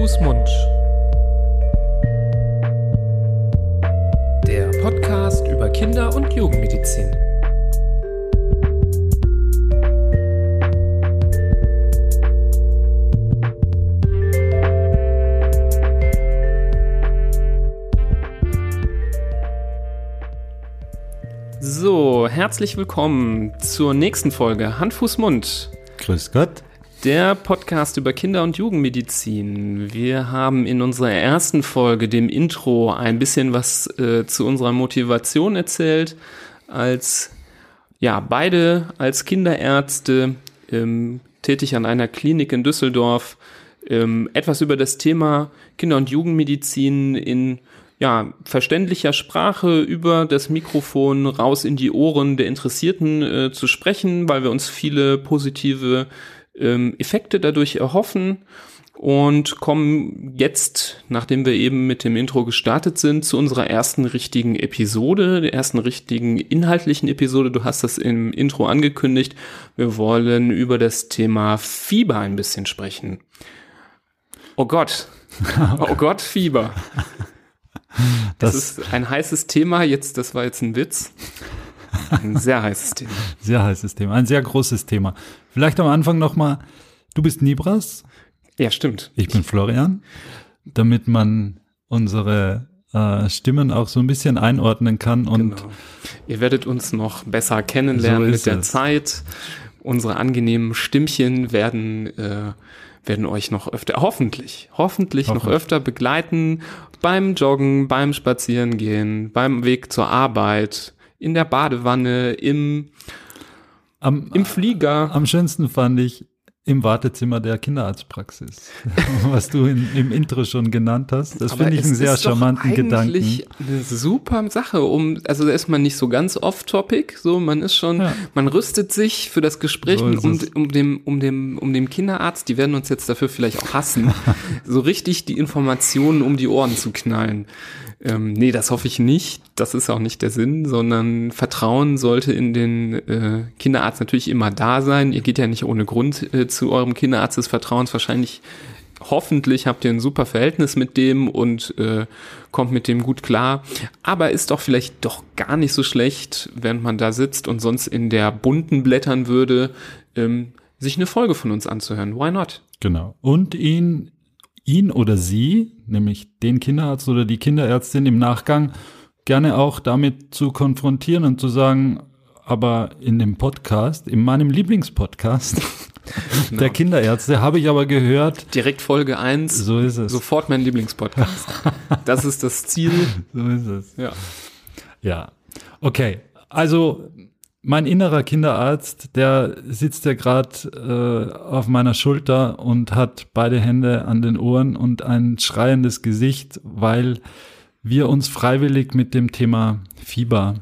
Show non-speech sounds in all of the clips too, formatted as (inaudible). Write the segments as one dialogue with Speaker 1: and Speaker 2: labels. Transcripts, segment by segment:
Speaker 1: Fuß, Mund. Der Podcast über Kinder- und Jugendmedizin. So, herzlich willkommen zur nächsten Folge Hand, Fuß, Mund.
Speaker 2: Grüß Gott.
Speaker 1: Der Podcast über Kinder- und Jugendmedizin. Wir haben in unserer ersten Folge, dem Intro, ein bisschen was äh, zu unserer Motivation erzählt, als ja beide als Kinderärzte ähm, tätig an einer Klinik in Düsseldorf ähm, etwas über das Thema Kinder- und Jugendmedizin in ja, verständlicher Sprache über das Mikrofon raus in die Ohren der Interessierten äh, zu sprechen, weil wir uns viele positive ähm, Effekte dadurch erhoffen und kommen jetzt, nachdem wir eben mit dem Intro gestartet sind, zu unserer ersten richtigen Episode, der ersten richtigen inhaltlichen Episode. Du hast das im Intro angekündigt. Wir wollen über das Thema Fieber ein bisschen sprechen. Oh Gott. (laughs) Oh Gott, Fieber. Das, das ist ein heißes Thema. Jetzt, das war jetzt ein Witz. Ein sehr heißes Thema. (laughs)
Speaker 2: Sehr heißes Thema, ein sehr großes Thema. Vielleicht am Anfang nochmal, du bist Nibras.
Speaker 1: Ja, stimmt.
Speaker 2: Ich bin Florian. Damit man unsere äh, Stimmen auch so ein bisschen einordnen kann. Und genau.
Speaker 1: Ihr werdet uns noch besser kennenlernen so mit der es. Zeit. Unsere angenehmen Stimmchen werden, äh, werden euch noch öfter, hoffentlich, hoffentlich, hoffentlich noch öfter begleiten beim Joggen, beim Spazierengehen, beim Weg zur Arbeit, in der Badewanne, im,
Speaker 2: am,
Speaker 1: im Flieger.
Speaker 2: Am schönsten fand ich im Wartezimmer der Kinderarztpraxis, (laughs) was du in, im Intro schon genannt hast. Das finde ich einen sehr charmanten Gedanken.
Speaker 1: Eine super Sache, um also da ist man nicht so ganz off-topic, so man ist schon, ja. man rüstet sich für das Gespräch so um, um dem um dem um dem Kinderarzt. Die werden uns jetzt dafür vielleicht auch hassen, (laughs) so richtig die Informationen um die Ohren zu knallen. Ähm, nee, das hoffe ich nicht. Das ist auch nicht der Sinn, sondern Vertrauen sollte in den äh, Kinderarzt natürlich immer da sein. Ihr geht ja nicht ohne Grund äh, zu eurem Kinderarzt des Vertrauens. Wahrscheinlich, hoffentlich habt ihr ein super Verhältnis mit dem und äh, kommt mit dem gut klar. Aber ist doch vielleicht doch gar nicht so schlecht, während man da sitzt und sonst in der bunten blättern würde, ähm, sich eine Folge von uns anzuhören. Why not?
Speaker 2: Genau. Und ihn ihn oder sie, nämlich den Kinderarzt oder die Kinderärztin im Nachgang, gerne auch damit zu konfrontieren und zu sagen, aber in dem Podcast, in meinem Lieblingspodcast (laughs) genau. der Kinderärzte, habe ich aber gehört.
Speaker 1: Direkt Folge 1.
Speaker 2: So ist es.
Speaker 1: Sofort mein Lieblingspodcast. das ist das Ziel. (laughs)
Speaker 2: So ist es.
Speaker 1: Ja.
Speaker 2: Ja. Okay. Also mein innerer Kinderarzt, der sitzt ja gerade äh, auf meiner Schulter und hat beide Hände an den Ohren und ein schreiendes Gesicht, weil wir uns freiwillig mit dem Thema Fieber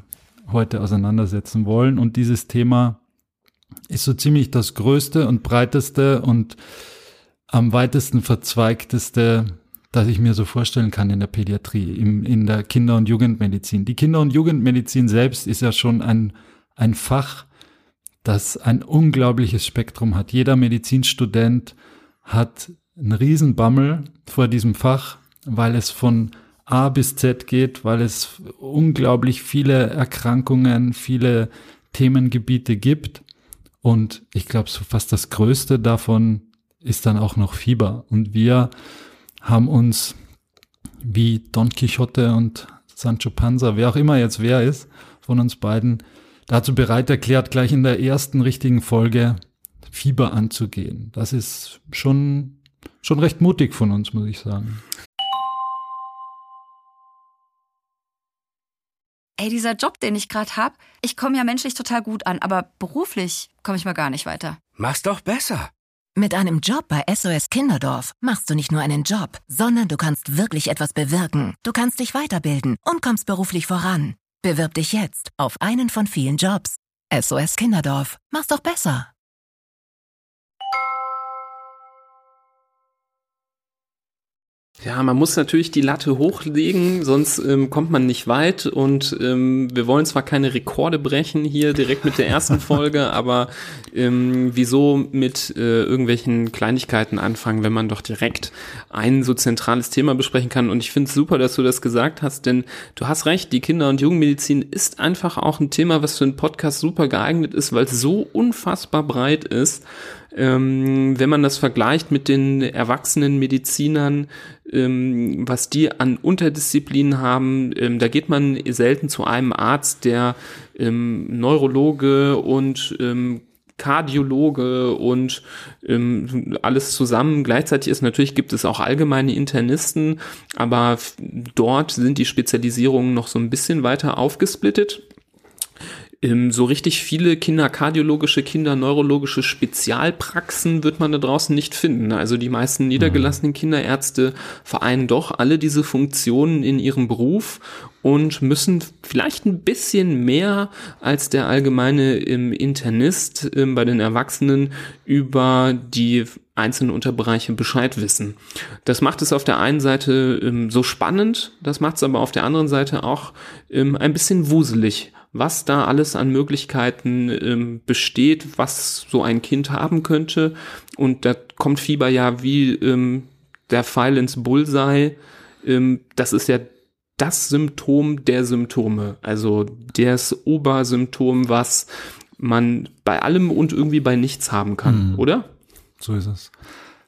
Speaker 2: heute auseinandersetzen wollen. Und dieses Thema ist so ziemlich das größte und breiteste und am weitesten verzweigteste, das ich mir so vorstellen kann in der Pädiatrie, im, in der Kinder- und Jugendmedizin. Die Kinder- und Jugendmedizin selbst ist ja schon ein ein Fach, das ein unglaubliches Spektrum hat. Jeder Medizinstudent hat einen Riesenbammel vor diesem Fach, weil es von A bis Z geht, weil es unglaublich viele Erkrankungen, viele Themengebiete gibt. Und ich glaube, so fast das Größte davon ist dann auch noch Fieber. Und wir haben uns wie Don Quixote und Sancho Panza, wer auch immer jetzt wer ist, von uns beiden, dazu bereit erklärt, gleich in der ersten richtigen Folge Fieber anzugehen. Das ist schon, schon recht mutig von uns, muss ich sagen.
Speaker 3: Ey, dieser Job, den ich gerade habe, ich komme ja menschlich total gut an, aber beruflich komme ich mal gar nicht weiter.
Speaker 4: Mach's doch besser.
Speaker 5: Mit einem Job bei SOS Kinderdorf machst du nicht nur einen Job, sondern du kannst wirklich etwas bewirken. Du kannst dich weiterbilden und kommst beruflich voran. Bewirb dich jetzt auf einen von vielen Jobs. SOS Kinderdorf. Mach's doch besser.
Speaker 1: Ja, man muss natürlich die Latte hochlegen, sonst ähm, kommt man nicht weit. Und ähm, wir wollen zwar keine Rekorde brechen hier direkt mit der ersten (laughs) Folge, aber ähm, wieso mit äh, irgendwelchen Kleinigkeiten anfangen, wenn man doch direkt ein so zentrales Thema besprechen kann. Und ich finde es super, dass du das gesagt hast, denn du hast recht, die Kinder- und Jugendmedizin ist einfach auch ein Thema, was für einen Podcast super geeignet ist, weil es so unfassbar breit ist wenn man das vergleicht mit den erwachsenen Medizinern, ähm, was die an Unterdisziplinen haben, ähm, da geht man selten zu einem Arzt, der ähm, Neurologe und ähm, Kardiologe und ähm, alles zusammen gleichzeitig ist. Natürlich gibt es auch allgemeine Internisten, aber dort sind die Spezialisierungen noch so ein bisschen weiter aufgesplittet ähm, so richtig viele kinderkardiologische, kinderneurologische Spezialpraxen wird man da draußen nicht finden. Also die meisten niedergelassenen Kinderärzte vereinen doch alle diese Funktionen in ihrem Beruf und müssen vielleicht ein bisschen mehr als der allgemeine Internist ähm, bei den Erwachsenen über die einzelnen Unterbereiche Bescheid wissen. Das macht es auf der einen Seite ähm, so spannend, das macht es aber auf der anderen Seite auch ähm, ein bisschen wuselig was da alles an Möglichkeiten ähm, besteht, was so ein Kind haben könnte. Und da kommt Fieber ja wie ähm, der Pfeil ins Bullseye. Ähm, das ist ja das Symptom der Symptome. Also das Obersymptom, was man bei allem und irgendwie bei nichts haben kann, mhm. oder?
Speaker 2: So ist es.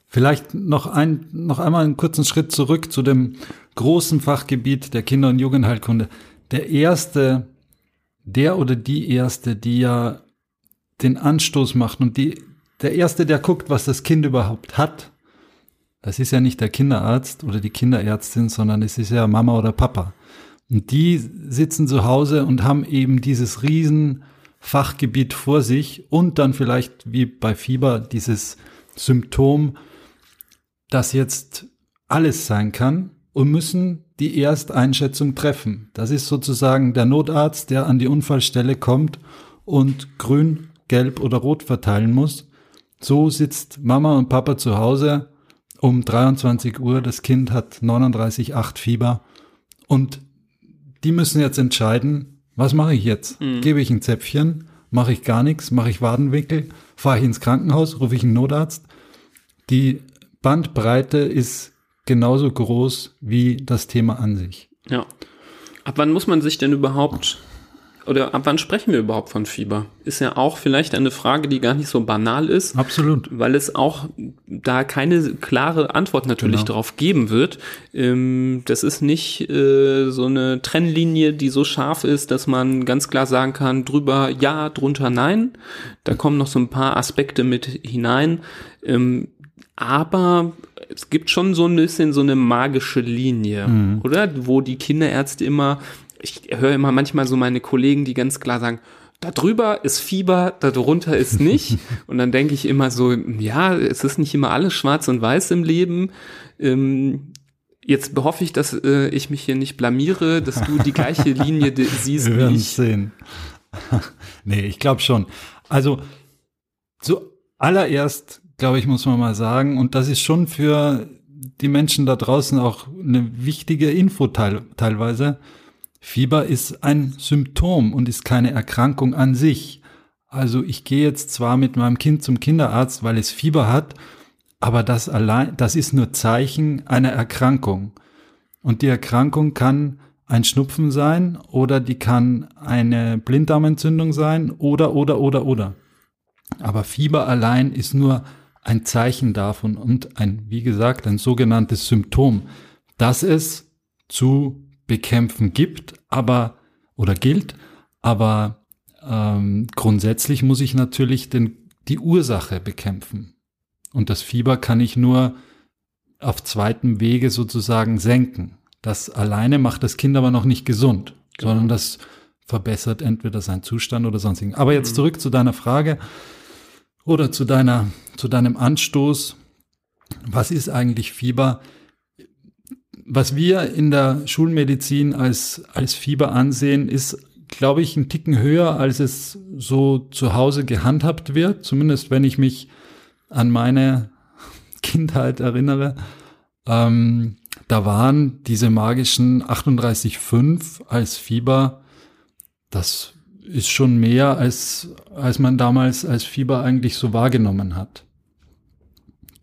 Speaker 2: Vielleicht noch ein, noch einmal einen kurzen Schritt zurück zu dem großen Fachgebiet der Kinder- und Jugendheilkunde. Der erste der oder die Erste, die ja den Anstoß macht und die, der Erste, der guckt, was das Kind überhaupt hat, das ist ja nicht der Kinderarzt oder die Kinderärztin, sondern es ist ja Mama oder Papa. Und die sitzen zu Hause und haben eben dieses riesen Fachgebiet vor sich und dann vielleicht wie bei Fieber dieses Symptom, das jetzt alles sein kann und müssen die Ersteinschätzung treffen. Das ist sozusagen der Notarzt, der an die Unfallstelle kommt und grün, gelb oder rot verteilen muss. So sitzt Mama und Papa zu Hause um 23 Uhr. Das Kind hat 39,8 Fieber und die müssen jetzt entscheiden, was mache ich jetzt? Mhm. Gebe ich ein Zäpfchen? Mache ich gar nichts? Mache ich Wadenwickel? Fahre ich ins Krankenhaus? Rufe ich einen Notarzt? Die Bandbreite ist genauso groß wie das Thema an sich.
Speaker 1: Ja. Ab wann muss man sich denn überhaupt oder ab wann sprechen wir überhaupt von Fieber? Ist ja auch vielleicht eine Frage, die gar nicht so banal ist.
Speaker 2: Absolut.
Speaker 1: Weil es auch da keine klare Antwort natürlich genau. darauf geben wird. Ähm, das ist nicht äh, so eine Trennlinie, die so scharf ist, dass man ganz klar sagen kann, drüber ja, drunter nein. Da kommen noch so ein paar Aspekte mit hinein. Ähm, aber es gibt schon so ein bisschen so eine magische Linie, mhm. oder? Wo die Kinderärzte immer, ich höre immer manchmal so meine Kollegen, die ganz klar sagen, da drüber ist Fieber, da drunter ist nicht. (laughs) und dann denke ich immer so, ja, es ist nicht immer alles schwarz und weiß im Leben. Ähm, jetzt hoffe ich, dass äh, ich mich hier nicht blamiere, dass du die gleiche (laughs) Linie siehst
Speaker 2: Wir wie ich. Sehen. (laughs) nee, ich glaube schon. Also zuallererst glaube ich, muss man mal sagen. Und das ist schon für die Menschen da draußen auch eine wichtige Info teil teilweise. Fieber ist ein Symptom und ist keine Erkrankung an sich. Also ich gehe jetzt zwar mit meinem Kind zum Kinderarzt, weil es Fieber hat, aber das allein, das ist nur Zeichen einer Erkrankung. Und die Erkrankung kann ein Schnupfen sein oder die kann eine Blinddarmentzündung sein oder, oder, oder, oder. Aber Fieber allein ist nur ein Zeichen davon und ein, wie gesagt, ein sogenanntes Symptom, dass es zu bekämpfen gibt, aber oder gilt, aber ähm, grundsätzlich muss ich natürlich den, die Ursache bekämpfen. Und das Fieber kann ich nur auf zweitem Wege sozusagen senken. Das alleine macht das Kind aber noch nicht gesund, genau. sondern das verbessert entweder seinen Zustand oder sonstigen. Aber jetzt mhm. zurück zu deiner Frage oder zu deiner, zu deinem Anstoß. Was ist eigentlich Fieber? Was wir in der Schulmedizin als, als Fieber ansehen, ist, glaube ich, ein Ticken höher, als es so zu Hause gehandhabt wird. Zumindest wenn ich mich an meine (laughs) Kindheit erinnere. Ähm, da waren diese magischen 38,5 als Fieber, das ist schon mehr, als, als man damals als Fieber eigentlich so wahrgenommen hat.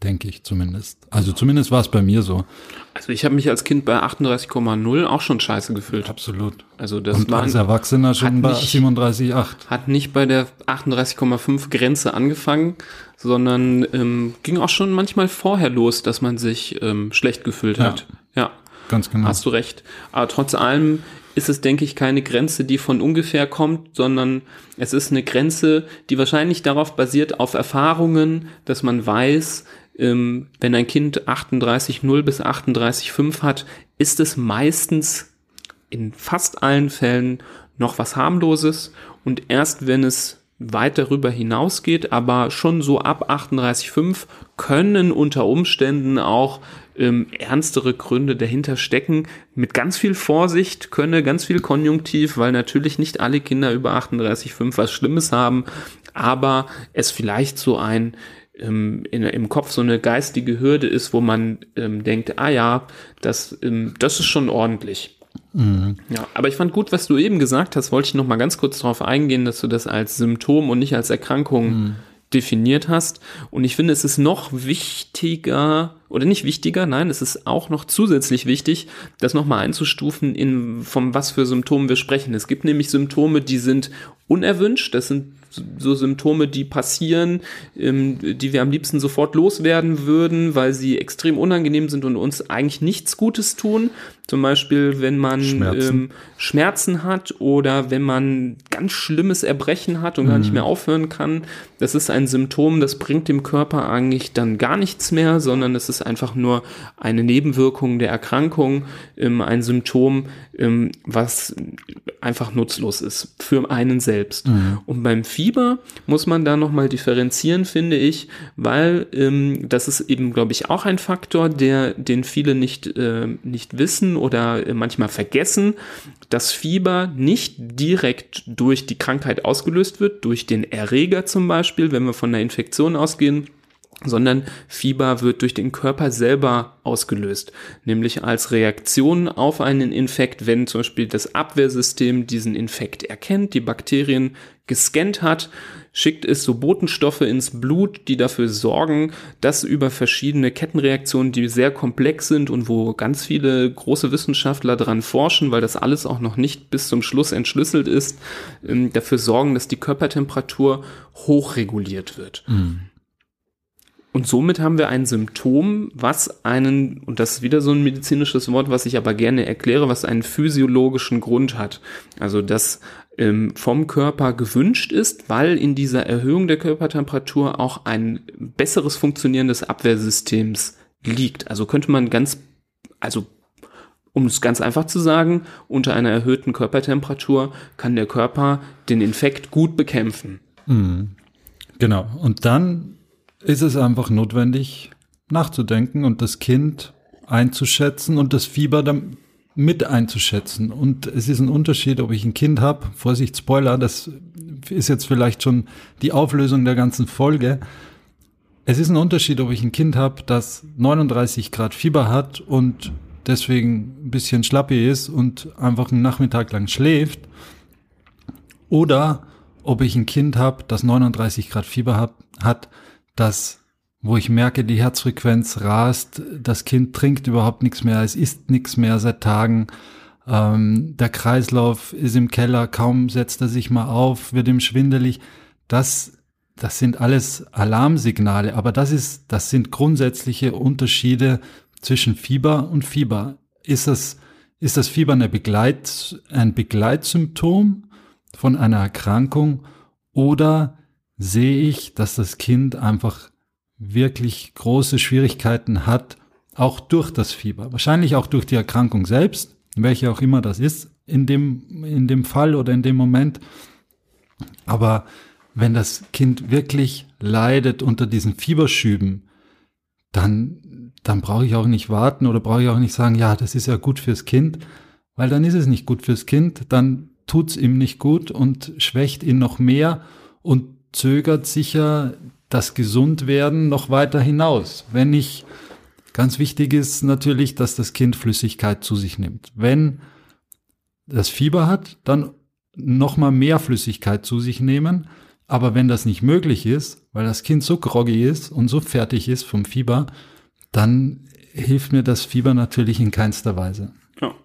Speaker 2: Denke ich zumindest. Also zumindest war es bei mir so.
Speaker 1: Also ich habe mich als Kind bei 38,0 auch schon scheiße gefühlt.
Speaker 2: Absolut.
Speaker 1: Also das
Speaker 2: Und
Speaker 1: war
Speaker 2: als Erwachsener schon bei
Speaker 1: nicht-
Speaker 2: 37,8.
Speaker 1: hat nicht bei der 38,5 Grenze angefangen, sondern ähm, ging auch schon manchmal vorher los, dass man sich ähm, schlecht gefühlt
Speaker 2: Ja.
Speaker 1: hat. Ja,
Speaker 2: Ganz genau.
Speaker 1: hast du recht. Aber trotz allem ist es, denke ich, keine Grenze, die von ungefähr kommt, sondern es ist eine Grenze, die wahrscheinlich darauf basiert, auf Erfahrungen, dass man weiß, ähm, wenn ein Kind 38,0 bis 38,5 hat, ist es meistens in fast allen Fällen noch was harmloses. Und erst wenn es weit darüber hinausgeht, aber schon so ab 38,5 können unter Umständen auch ähm, ernstere Gründe dahinter stecken. Mit ganz viel Vorsicht könne ganz viel Konjunktiv, weil natürlich nicht alle Kinder über 38,5 was Schlimmes haben, aber es vielleicht so ein ähm, in, im Kopf so eine geistige Hürde ist, wo man ähm, denkt, ah ja, das, ähm, das ist schon ordentlich. Ja, aber ich fand gut, was du eben gesagt hast, wollte ich noch mal ganz kurz darauf eingehen, dass du das als Symptom und nicht als Erkrankung definiert hast. Und ich finde, es ist noch wichtiger, oder nicht wichtiger, nein, es ist auch noch zusätzlich wichtig, das nochmal einzustufen, in, von was für Symptomen wir sprechen. Es gibt nämlich Symptome, die sind unerwünscht, das sind so Symptome, die passieren, ähm, die wir am liebsten sofort loswerden würden, weil sie extrem unangenehm sind und uns eigentlich nichts Gutes tun. Zum Beispiel, wenn man
Speaker 2: Schmerzen.
Speaker 1: Ähm, Schmerzen hat oder wenn man ganz schlimmes Erbrechen hat und gar nicht mehr aufhören kann. Das ist ein Symptom, das bringt dem Körper eigentlich dann gar nichts mehr, sondern es ist einfach nur eine Nebenwirkung der Erkrankung, ähm, ein Symptom, ähm, was einfach nutzlos ist für einen selbst. Und beim Fieber muss man da nochmal differenzieren, finde ich, weil ähm, das ist eben, glaube ich, auch ein Faktor, der, den viele nicht, äh, nicht wissen oder äh, manchmal vergessen, dass Fieber nicht direkt durch die Krankheit ausgelöst wird, durch den Erreger zum Beispiel, wenn wir von einer Infektion ausgehen, sondern Fieber wird durch den Körper selber ausgelöst, nämlich als Reaktion auf einen Infekt, wenn zum Beispiel das Abwehrsystem diesen Infekt erkennt, die Bakterien gescannt hat, schickt es so Botenstoffe ins Blut, die dafür sorgen, dass über verschiedene Kettenreaktionen, die sehr komplex sind und wo ganz viele große Wissenschaftler dran forschen, weil das alles auch noch nicht bis zum Schluss entschlüsselt ist, ähm, dafür sorgen, dass die Körpertemperatur hochreguliert wird. Und somit haben wir ein Symptom, was einen, und das ist wieder so ein medizinisches Wort, was ich aber gerne erkläre, was einen physiologischen Grund hat. Also das ähm, vom Körper gewünscht ist, weil in dieser Erhöhung der Körpertemperatur auch ein besseres Funktionieren des Abwehrsystems liegt. Also könnte man ganz, also um es ganz einfach zu sagen, unter einer erhöhten Körpertemperatur kann der Körper den Infekt gut bekämpfen.
Speaker 2: Genau. Und dann ist es einfach notwendig, nachzudenken und das Kind einzuschätzen und das Fieber dann mit einzuschätzen. Und es ist ein Unterschied, ob ich ein Kind habe, Vorsicht, Spoiler, das ist jetzt vielleicht schon die Auflösung der ganzen Folge. Es ist ein Unterschied, ob ich ein Kind habe, das 39 Grad Fieber hat und deswegen ein bisschen schlappi ist und einfach einen Nachmittag lang schläft, oder ob ich ein Kind habe, das 39 Grad Fieber hat, hat, das, wo ich merke, die Herzfrequenz rast, das Kind trinkt überhaupt nichts mehr, es isst nichts mehr seit Tagen, ähm, der Kreislauf ist im Keller, kaum setzt er sich mal auf, wird ihm schwindelig. Das, das sind alles Alarmsignale, aber das ist, das sind grundsätzliche Unterschiede zwischen Fieber und Fieber. Ist das, ist das Fieber eine Begleit, ein Begleitsymptom von einer Erkrankung oder sehe ich, dass das Kind einfach wirklich große Schwierigkeiten hat, auch durch das Fieber. Wahrscheinlich auch durch die Erkrankung selbst, welche auch immer das ist, in dem, in dem Fall oder in dem Moment. Aber wenn das Kind wirklich leidet unter diesen Fieberschüben, dann, dann brauche ich auch nicht warten oder brauche ich auch nicht sagen, ja, das ist ja gut fürs Kind, weil dann ist es nicht gut fürs Kind, dann tut's ihm nicht gut und schwächt ihn noch mehr und zögert sicher das Gesundwerden noch weiter hinaus. Wenn ich, Ganz wichtig ist natürlich, dass das Kind Flüssigkeit zu sich nimmt. Wenn das Fieber hat, dann nochmal mehr Flüssigkeit zu sich nehmen. Aber wenn das nicht möglich ist, weil das Kind so groggy ist und so fertig ist vom Fieber, dann hilft mir das Fieber natürlich in keinster Weise.
Speaker 1: Ja,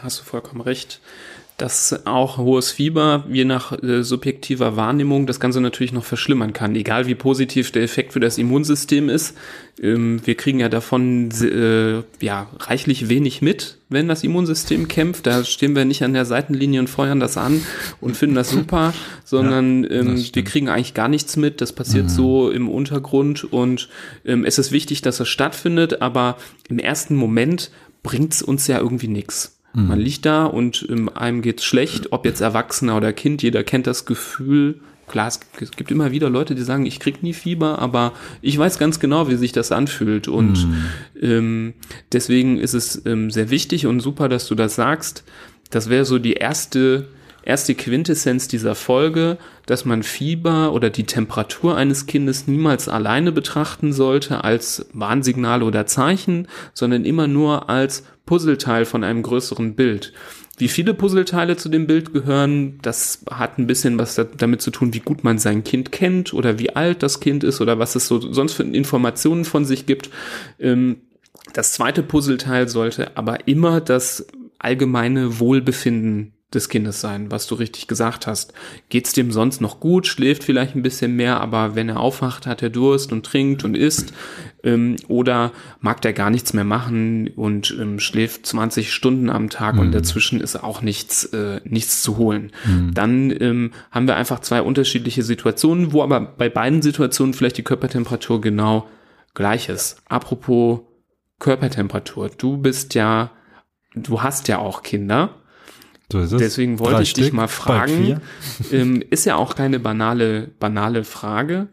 Speaker 1: hast du vollkommen recht dass auch hohes Fieber je nach äh, subjektiver Wahrnehmung das Ganze natürlich noch verschlimmern kann, egal wie positiv der Effekt für das Immunsystem ist. Ähm, wir kriegen ja davon äh, ja reichlich wenig mit, wenn das Immunsystem kämpft. Da stehen wir nicht an der Seitenlinie und feuern das an und finden das super, (laughs) sondern ja, ähm, wir kriegen eigentlich gar nichts mit. Das passiert mhm. so im Untergrund und ähm, es ist wichtig, dass es stattfindet, aber im ersten Moment bringt es uns ja irgendwie nichts. Mhm. Man liegt da und ähm, einem geht's schlecht, ob jetzt Erwachsener oder Kind, jeder kennt das Gefühl. Klar, es, gibt immer wieder Leute, die sagen, ich krieg nie Fieber, aber ich weiß ganz genau, wie sich das anfühlt. Und mhm. ähm, deswegen ist es ähm, sehr wichtig und super, dass du das sagst. Das wäre so die erste erste Quintessenz dieser Folge, dass man Fieber oder die Temperatur eines Kindes niemals alleine betrachten sollte als Warnsignal oder Zeichen, sondern immer nur als Puzzleteil von einem größeren Bild. Wie viele Puzzleteile zu dem Bild gehören, das hat ein bisschen was damit zu tun, wie gut man sein Kind kennt oder wie alt das Kind ist oder was es so sonst für Informationen von sich gibt. Ähm, das zweite Puzzleteil sollte aber immer das allgemeine Wohlbefinden des Kindes sein, was du richtig gesagt hast. Geht's dem sonst noch gut, schläft vielleicht ein bisschen mehr, aber wenn er aufwacht, hat er Durst und trinkt und isst ähm, oder mag der gar nichts mehr machen und ähm, schläft 20 Stunden am Tag mhm. und dazwischen ist auch nichts äh, nichts zu holen. Mhm. Dann ähm, haben wir einfach zwei unterschiedliche Situationen, wo aber bei beiden Situationen vielleicht die Körpertemperatur genau gleich ist. Apropos Körpertemperatur, du bist ja du hast ja auch Kinder. So ist es. Deswegen wollte Drei ich Stück, dich mal fragen, (laughs) ähm, ist ja auch keine banale, banale Frage.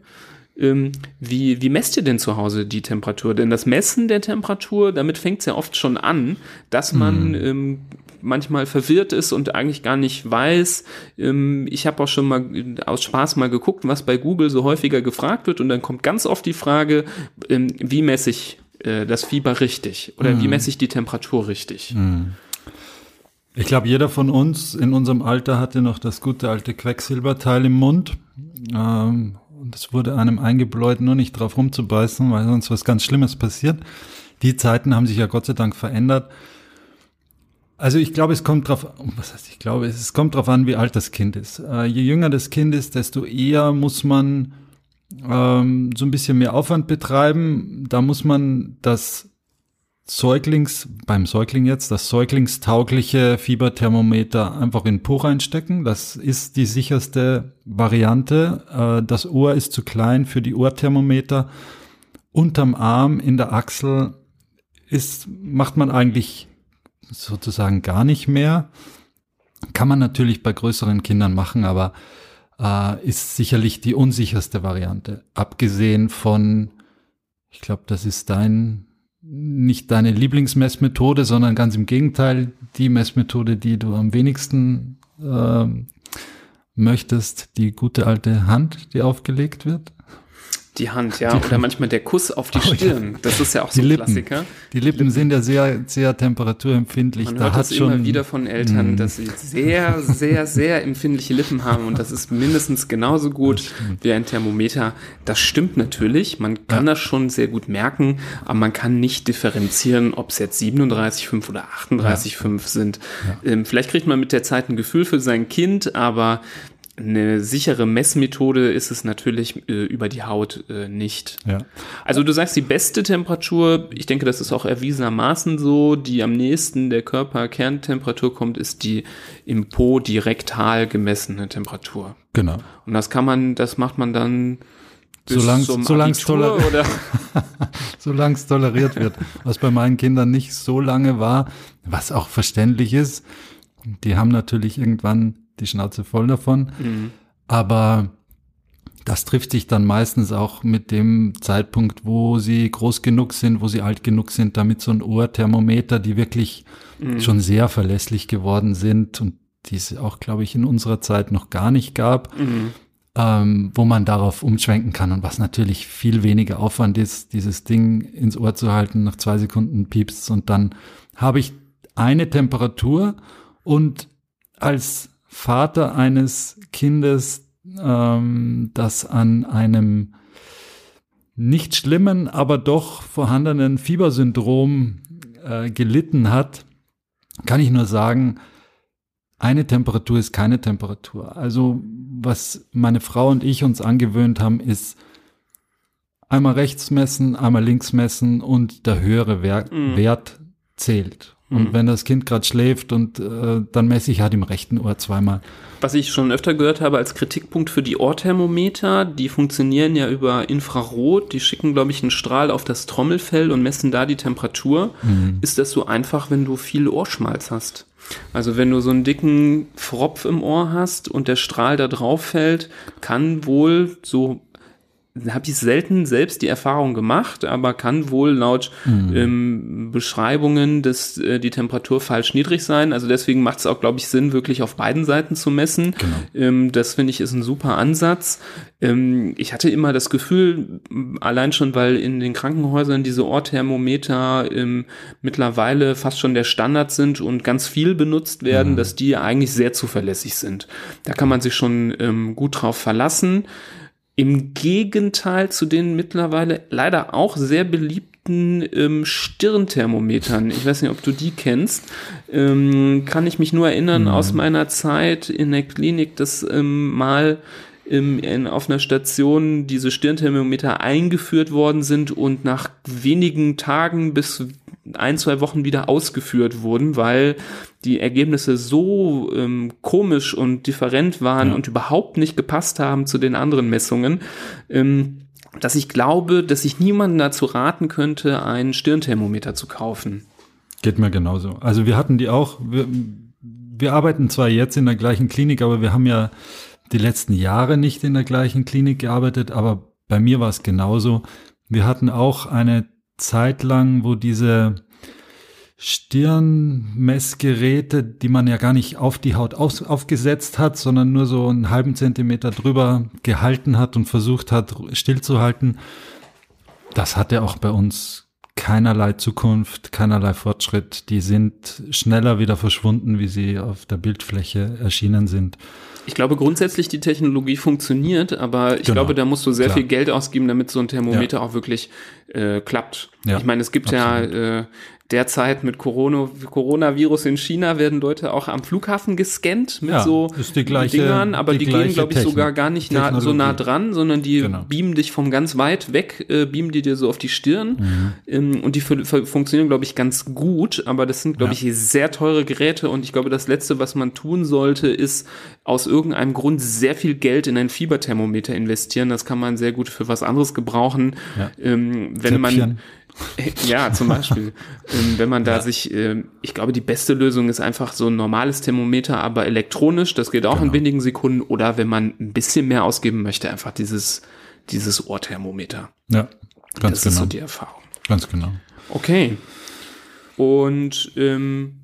Speaker 1: Ähm, wie, wie messt ihr denn zu Hause die Temperatur? Denn das Messen der Temperatur, damit fängt es ja oft schon an, dass man hm. ähm, manchmal verwirrt ist und eigentlich gar nicht weiß. Ähm, ich habe auch schon mal aus Spaß mal geguckt, was bei Google so häufiger gefragt wird und dann kommt ganz oft die Frage, ähm, wie messe ich äh, das Fieber richtig oder hm. wie messe ich die Temperatur richtig? Hm.
Speaker 2: Ich glaube, jeder von uns in unserem Alter hatte noch das gute alte Quecksilberteil im Mund. Ähm, und es wurde einem eingebläut, nur nicht drauf rumzubeißen, weil sonst was ganz Schlimmes passiert. Die Zeiten haben sich ja Gott sei Dank verändert. Also ich glaube, es kommt drauf, was heißt ich glaube, es kommt drauf an, wie alt das Kind ist. Äh, je jünger das Kind ist, desto eher muss man ähm, so ein bisschen mehr Aufwand betreiben. Da muss man das Säuglings, beim Säugling jetzt, das säuglingstaugliche Fieberthermometer einfach in Po reinstecken. Das ist die sicherste Variante. Äh, das Ohr ist zu klein für die Ohrthermometer. Unterm Arm, in der Achsel ist, macht man eigentlich sozusagen gar nicht mehr. Kann man natürlich bei größeren Kindern machen, aber äh, ist sicherlich die unsicherste Variante. Abgesehen von, ich glaube, das ist dein nicht deine Lieblingsmessmethode, sondern ganz im Gegenteil die Messmethode, die du am wenigsten äh, möchtest, die gute alte Hand, die aufgelegt wird.
Speaker 1: Die Hand, ja. Oder manchmal der Kuss auf die (laughs) oh, Stirn. Ja. Das ist ja auch so ein. Klassiker.
Speaker 2: Die Lippen, sind ja sehr, sehr temperaturempfindlich.
Speaker 1: Man da hört hat es schon, immer wieder von Eltern, mh. dass sie sehr, sehr, sehr empfindliche Lippen haben. Und das ist mindestens genauso gut wie ein Thermometer. Das stimmt natürlich. Man kann ja. das schon sehr gut merken, aber man kann nicht differenzieren, ob es jetzt 37,5 oder 38,5 ja. sind. Ähm, vielleicht kriegt man mit der Zeit ein Gefühl für sein Kind, aber eine sichere Messmethode ist es natürlich äh, über die Haut äh, nicht. Ja. Also du sagst die beste Temperatur, ich denke, das ist auch erwiesenermaßen so, die am nächsten der Körperkerntemperatur kommt, ist die im Po direktal gemessene Temperatur.
Speaker 2: Genau.
Speaker 1: Und das kann man, das macht man dann (laughs)
Speaker 2: solange es toleriert wird, was bei meinen Kindern nicht so lange war, was auch verständlich ist. Die haben natürlich irgendwann die Schnauze voll davon. Mhm. Aber das trifft sich dann meistens auch mit dem Zeitpunkt, wo sie groß genug sind, wo sie alt genug sind, damit so ein Ohrthermometer, die wirklich mhm. schon sehr verlässlich geworden sind und die es auch, glaube ich, in unserer Zeit noch gar nicht gab. Mhm. ähm, wo man darauf umschwenken kann und was natürlich viel weniger Aufwand ist, dieses Ding ins Ohr zu halten, nach zwei Sekunden piepst und dann habe ich eine Temperatur und als Vater eines Kindes, ähm, das an einem nicht schlimmen, aber doch vorhandenen Fiebersyndrom äh, gelitten hat, kann ich nur sagen, eine Temperatur ist keine Temperatur. Also was meine Frau und ich uns angewöhnt haben, ist einmal rechts messen, einmal links messen und der höhere Wert, mhm. Wert zählt. Und mhm. wenn das Kind gerade schläft und äh, dann messe ich halt im rechten Ohr zweimal.
Speaker 1: Was ich schon öfter gehört habe als Kritikpunkt für die Ohrthermometer, die funktionieren ja über Infrarot, die schicken, glaube ich, einen Strahl auf das Trommelfell und messen da die Temperatur. Mhm. Ist das so einfach, wenn du viel Ohrschmalz hast? Also wenn du so einen dicken Fropf im Ohr hast und der Strahl da drauf fällt, kann wohl so habe ich selten selbst die Erfahrung gemacht, aber kann wohl laut mhm. ähm, Beschreibungen dass äh, die Temperatur falsch niedrig sein. Also deswegen macht es auch, glaube ich, Sinn, wirklich auf beiden Seiten zu messen. Genau. Ähm, das finde ich ist ein super Ansatz. Ähm, ich hatte immer das Gefühl, allein schon, weil in den Krankenhäusern diese Ohrthermometer ähm, mittlerweile fast schon der Standard sind und ganz viel benutzt werden, mhm. dass die eigentlich sehr zuverlässig sind. Da kann man sich schon ähm, gut drauf verlassen. Im Gegenteil zu den mittlerweile leider auch sehr beliebten ähm, Stirnthermometern, ich weiß nicht, ob du die kennst, ähm, kann ich mich nur erinnern mhm. aus meiner Zeit in der Klinik, dass ähm, mal im, in, auf einer Station diese Stirnthermometer eingeführt worden sind und nach wenigen Tagen bis ein, zwei Wochen wieder ausgeführt wurden, weil die Ergebnisse so ähm, komisch und different waren ja. und überhaupt nicht gepasst haben zu den anderen Messungen, ähm, dass ich glaube, dass ich niemanden dazu raten könnte, ein Stirnthermometer zu kaufen.
Speaker 2: Geht mir genauso. Also wir hatten die auch, wir, wir arbeiten zwar jetzt in der gleichen Klinik, aber wir haben ja die letzten Jahre nicht in der gleichen Klinik gearbeitet, aber bei mir war es genauso. Wir hatten auch eine Zeit lang, wo diese Stirnmessgeräte, die man ja gar nicht auf die Haut auf, aufgesetzt hat, sondern nur so einen halben Zentimeter drüber gehalten hat und versucht hat, stillzuhalten. Das hatte auch bei uns keinerlei Zukunft, keinerlei Fortschritt. Die sind schneller wieder verschwunden, wie sie auf der Bildfläche erschienen sind.
Speaker 1: Ich glaube grundsätzlich die Technologie funktioniert, aber ich genau. glaube, da musst du sehr Klar. viel Geld ausgeben, damit so ein Thermometer ja. auch wirklich äh, klappt. Ja, ich meine, es gibt absolut. ja äh, derzeit mit Corona, Coronavirus in China werden Leute auch am Flughafen gescannt mit ja, so
Speaker 2: gleiche,
Speaker 1: Dingern, aber die, die gehen, glaube ich, sogar gar nicht nah, so nah dran, sondern die genau. beamen dich von ganz weit weg, äh, beamen die dir so auf die Stirn. Mhm. Ähm, und die funktionieren, glaube ich, ganz gut, aber das sind, glaube ja. ich, sehr teure Geräte und ich glaube, das Letzte, was man tun sollte, ist aus irgendeinem Grund sehr viel Geld in ein Fieberthermometer investieren. Das kann man sehr gut für was anderes gebrauchen. Ja. Ähm, wenn Zäpfchen. man (laughs) Ja, zum Beispiel. ähm, wenn man da ja. sich, äh, ich glaube, die beste Lösung ist einfach so ein normales Thermometer, aber elektronisch. Das geht auch genau. in wenigen Sekunden. Oder wenn man ein bisschen mehr ausgeben möchte, einfach dieses, dieses Ohrthermometer.
Speaker 2: Ja, ganz
Speaker 1: das
Speaker 2: genau. Das
Speaker 1: ist so die Erfahrung.
Speaker 2: Ganz genau.
Speaker 1: Okay. Und ähm,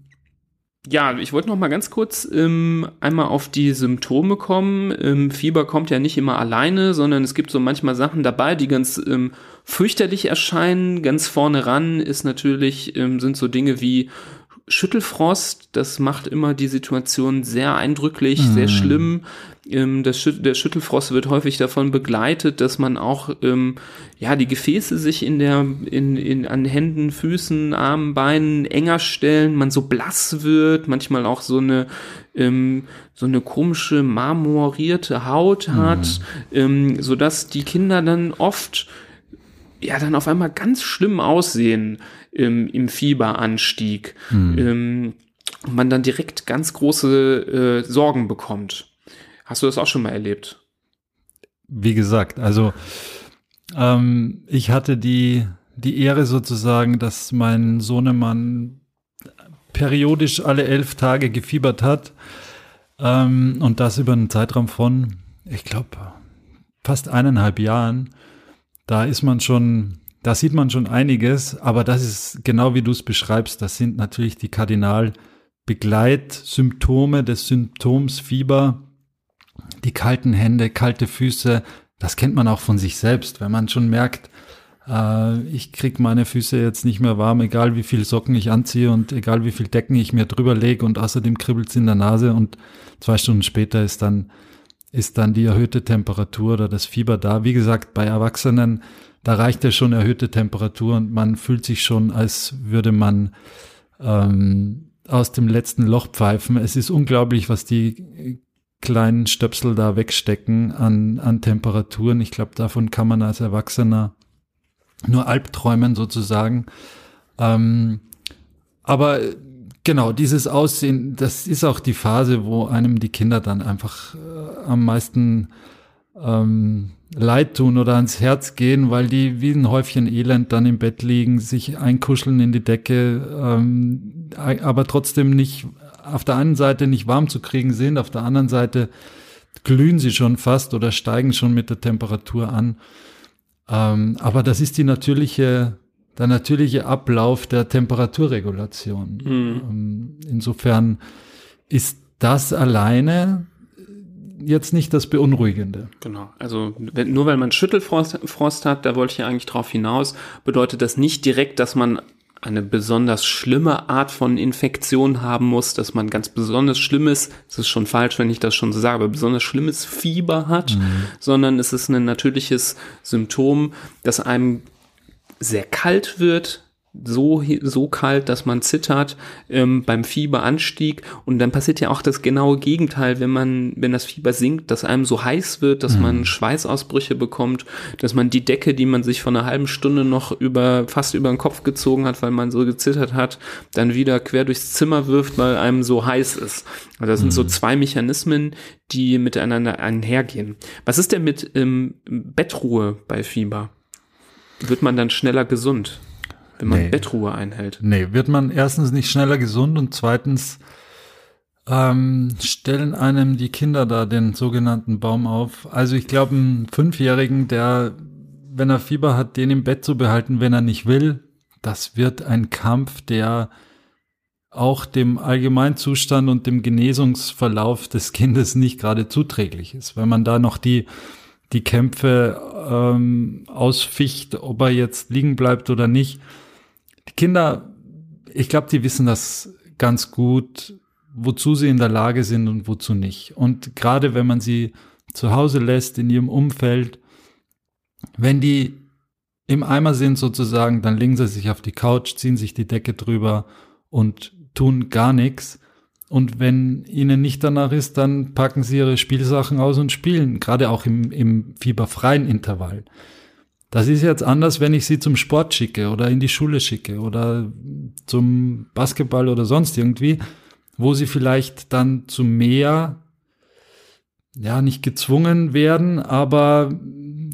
Speaker 1: ja, ich wollte noch mal ganz kurz ähm, einmal auf die Symptome kommen. Ähm, Fieber kommt ja nicht immer alleine, sondern es gibt so manchmal Sachen dabei, die ganz ähm, fürchterlich erscheinen. Ganz vorne ran ist natürlich, ähm, sind so Dinge wie Schüttelfrost, das macht immer die Situation sehr eindrücklich, mhm. sehr schlimm. Ähm, Schüt der Schüttelfrost wird häufig davon begleitet, dass man auch ähm, ja die Gefäße sich in der in, in an Händen, Füßen, Armen, Beinen enger stellen, man so blass wird, manchmal auch so eine ähm, so eine komische marmorierte Haut hat, mhm. ähm, so dass die Kinder dann oft ja dann auf einmal ganz schlimm aussehen im, im Fieberanstieg. Hm. Ähm, und man dann direkt ganz große äh, Sorgen bekommt. Hast du das auch schon mal erlebt?
Speaker 2: Wie gesagt, also ähm, ich hatte die, die Ehre sozusagen, dass mein Sohnemann periodisch alle elf Tage gefiebert hat. Ähm, und das über einen Zeitraum von, ich glaube, fast eineinhalb Jahren da ist man schon, da sieht man schon einiges, aber das ist genau wie du es beschreibst, das sind natürlich die Kardinalbegleitsymptome des Symptoms Fieber. die kalten Hände, kalte Füße, das kennt man auch von sich selbst, wenn man schon merkt, äh, ich krieg meine Füße jetzt nicht mehr warm, egal wie viel Socken ich anziehe und egal wie viel Decken ich mir drüber lege und außerdem kribbelt's in der Nase und zwei Stunden später ist dann ist dann die erhöhte Temperatur oder das Fieber da. Wie gesagt, bei Erwachsenen, da reicht ja schon erhöhte Temperatur und man fühlt sich schon, als würde man ähm, aus dem letzten Loch pfeifen. Es ist unglaublich, was die kleinen Stöpsel da wegstecken an, an Temperaturen. Ich glaube, davon kann man als Erwachsener nur Albträumen sozusagen. Ähm, aber genau, dieses Aussehen, das ist auch die Phase, wo einem die Kinder dann einfach äh, am meisten ähm, leid tun oder ans Herz gehen, weil die wie ein Häufchen Elend dann im Bett liegen, sich einkuscheln in die Decke, ähm, aber trotzdem nicht auf der einen Seite nicht warm zu kriegen sind, auf der anderen Seite glühen sie schon fast oder steigen schon mit der Temperatur an. Ähm, aber das ist die natürliche, der natürliche Ablauf der Temperaturregulation. Mhm. Ähm, insofern ist das alleine jetzt nicht das Beunruhigende.
Speaker 1: Genau. Also wenn, nur weil man Schüttelfrost Frost hat, da wollte ich ja eigentlich drauf hinaus, bedeutet das nicht direkt, dass man eine besonders schlimme Art von Infektion haben muss, dass man ganz besonders schlimmes, es ist schon falsch, wenn ich das schon so sage, aber besonders schlimmes Fieber hat, mhm. sondern es ist ein natürliches Symptom, dass einem sehr kalt wird, so, so kalt, dass man zittert ähm, beim Fieberanstieg und dann passiert ja auch das genaue Gegenteil, wenn man, wenn das Fieber sinkt, dass einem so heiß wird, dass mhm. man Schweißausbrüche bekommt, dass man die Decke, die man sich vor einer halben Stunde noch über, fast über den Kopf gezogen hat, weil man so gezittert hat, dann wieder quer durchs Zimmer wirft, weil einem so heiß ist. Also das mhm. sind so mhm. zwei Mechanismen, die miteinander einhergehen. Was ist denn mit ähm, Bettruhe bei Fieber? Wird man dann schneller gesund? wenn man nee. Bettruhe einhält.
Speaker 2: Nee, wird man erstens nicht schneller gesund und zweitens ähm, stellen einem die Kinder da den sogenannten Baum auf. Also ich glaube, einen Fünfjährigen, der, wenn er Fieber hat, den im Bett zu behalten, wenn er nicht will, das wird ein Kampf, der auch dem Allgemeinzustand und dem Genesungsverlauf des Kindes nicht gerade zuträglich ist. Wenn man da noch die, die Kämpfe ähm, ausficht, ob er jetzt liegen bleibt oder nicht, die Kinder, ich glaube, die wissen das ganz gut, wozu sie in der Lage sind und wozu nicht. Und gerade wenn man sie zu Hause lässt, in ihrem Umfeld, wenn die im Eimer sind sozusagen, dann legen sie sich auf die Couch, ziehen sich die Decke drüber und tun gar nichts. Und wenn ihnen nicht danach ist, dann packen sie ihre Spielsachen aus und spielen, gerade auch im, im fieberfreien Intervall. Das ist jetzt anders, wenn ich sie zum Sport schicke oder in die Schule schicke oder zum Basketball oder sonst irgendwie, wo sie vielleicht dann zu mehr, ja, nicht gezwungen werden, aber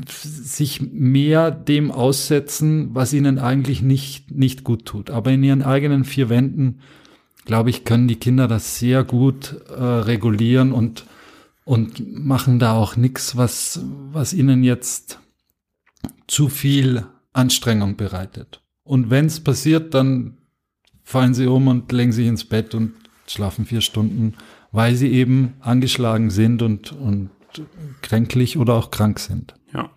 Speaker 2: sich mehr dem aussetzen, was ihnen eigentlich nicht, nicht gut tut. Aber in ihren eigenen vier Wänden, glaube ich, können die Kinder das sehr gut äh, regulieren und, und machen da auch nichts, was, was ihnen jetzt zu viel Anstrengung bereitet. Und wenn es passiert, dann fallen sie um und legen sich ins Bett und schlafen vier Stunden, weil sie eben angeschlagen sind und, und kränklich oder auch krank sind.
Speaker 1: Ja.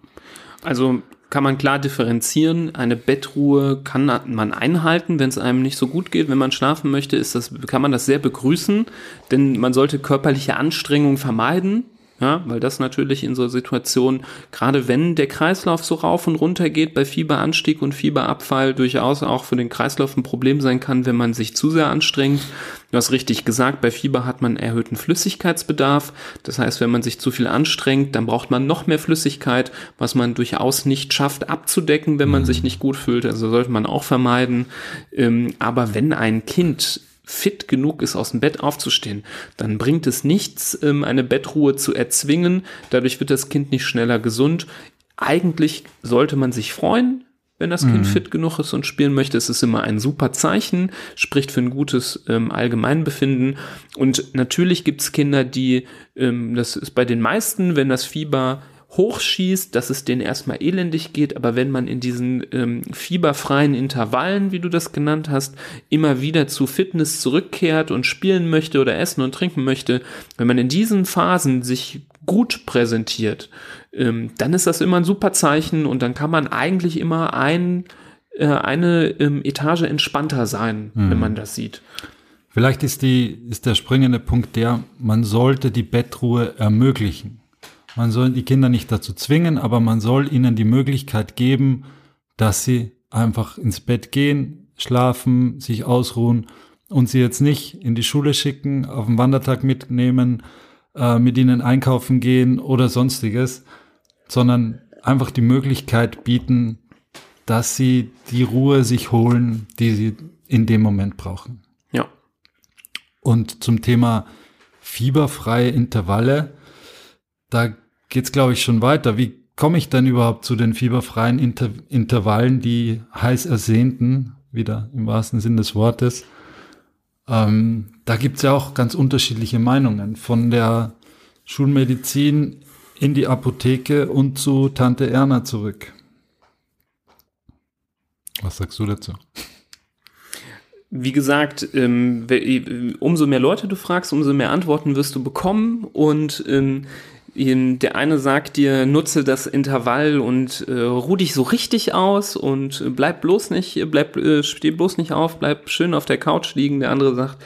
Speaker 1: Also kann man klar differenzieren. Eine Bettruhe kann man einhalten, wenn es einem nicht so gut geht. Wenn man schlafen möchte, ist das, kann man das sehr begrüßen, denn man sollte körperliche Anstrengung vermeiden. Ja, weil das natürlich in so Situationen, gerade wenn der Kreislauf so rauf und runter geht, bei Fieberanstieg und Fieberabfall durchaus auch für den Kreislauf ein Problem sein kann, wenn man sich zu sehr anstrengt. Du hast richtig gesagt, bei Fieber hat man erhöhten Flüssigkeitsbedarf. Das heißt, wenn man sich zu viel anstrengt, dann braucht man noch mehr Flüssigkeit, was man durchaus nicht schafft abzudecken, wenn man mhm. sich nicht gut fühlt. Also sollte man auch vermeiden. Ähm, aber wenn ein Kind fit genug ist, aus dem Bett aufzustehen, dann bringt es nichts, ähm, eine Bettruhe zu erzwingen. Dadurch wird das Kind nicht schneller gesund. Eigentlich sollte man sich freuen, wenn das Kind mhm. fit genug ist und spielen möchte. Es ist immer ein super Zeichen, spricht für ein gutes ähm, Allgemeinbefinden. Und natürlich gibt es Kinder, die, ähm, das ist bei den meisten, wenn das Fieber hochschießt, dass es denen erstmal elendig geht, aber wenn man in diesen ähm, fieberfreien Intervallen, wie du das genannt hast, immer wieder zu Fitness zurückkehrt und spielen möchte oder essen und trinken möchte, wenn man in diesen Phasen sich gut präsentiert, ähm, dann ist das immer ein super Zeichen und dann kann man eigentlich immer ein, äh, eine ähm, Etage entspannter sein, mhm. wenn man das sieht.
Speaker 2: Vielleicht ist, die, ist der springende Punkt der, man sollte die Bettruhe ermöglichen. Man soll die Kinder nicht dazu zwingen, aber man soll ihnen die Möglichkeit geben, dass sie einfach ins Bett gehen, schlafen, sich ausruhen und sie jetzt nicht in die Schule schicken, auf den Wandertag mitnehmen, äh, mit ihnen einkaufen gehen oder sonstiges, sondern einfach die Möglichkeit bieten, dass sie die Ruhe sich holen, die sie in dem Moment brauchen.
Speaker 1: Ja.
Speaker 2: Und zum Thema fieberfreie Intervalle, da geht's glaube ich schon weiter. Wie komme ich denn überhaupt zu den fieberfreien Inter Intervallen, die heiß ersehnten, wieder im wahrsten Sinn des Wortes? Ähm, da gibt's ja auch ganz unterschiedliche Meinungen. Von der Schulmedizin in die Apotheke und zu Tante Erna zurück. Was sagst du dazu?
Speaker 1: Wie gesagt, ähm, umso mehr Leute du fragst, umso mehr Antworten wirst du bekommen und ähm, der eine sagt dir, nutze das Intervall und äh, ruh dich so richtig aus und bleib bloß nicht, bleib, äh, steh bloß nicht auf, bleib schön auf der Couch liegen. Der andere sagt,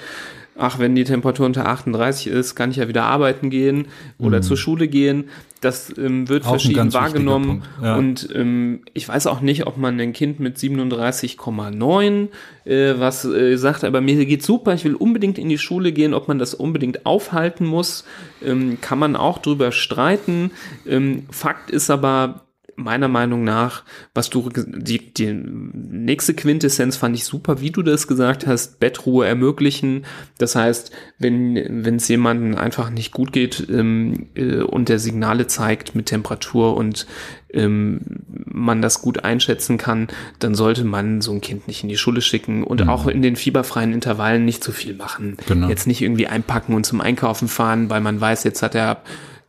Speaker 1: ach, wenn die Temperatur unter 38 ist, kann ich ja wieder arbeiten gehen oder mhm. zur Schule gehen. Das ähm, wird auch verschieden wahrgenommen. Ja. Und ähm, ich weiß auch nicht, ob man ein Kind mit 37,9, äh, was äh, sagt, aber mir geht super, ich will unbedingt in die Schule gehen, ob man das unbedingt aufhalten muss, ähm, kann man auch drüber streiten. Ähm, Fakt ist aber, meiner Meinung nach, was du, die, die nächste Quintessenz fand ich super, wie du das gesagt hast, Bettruhe ermöglichen. Das heißt, wenn wenn es jemandem einfach nicht gut geht ähm, äh, und der Signale zeigt mit Temperatur und ähm, man das gut einschätzen kann, dann sollte man so ein Kind nicht in die Schule schicken und mhm. auch in den fieberfreien Intervallen nicht zu viel machen. Genau. Jetzt nicht irgendwie einpacken und zum Einkaufen fahren, weil man weiß, jetzt hat er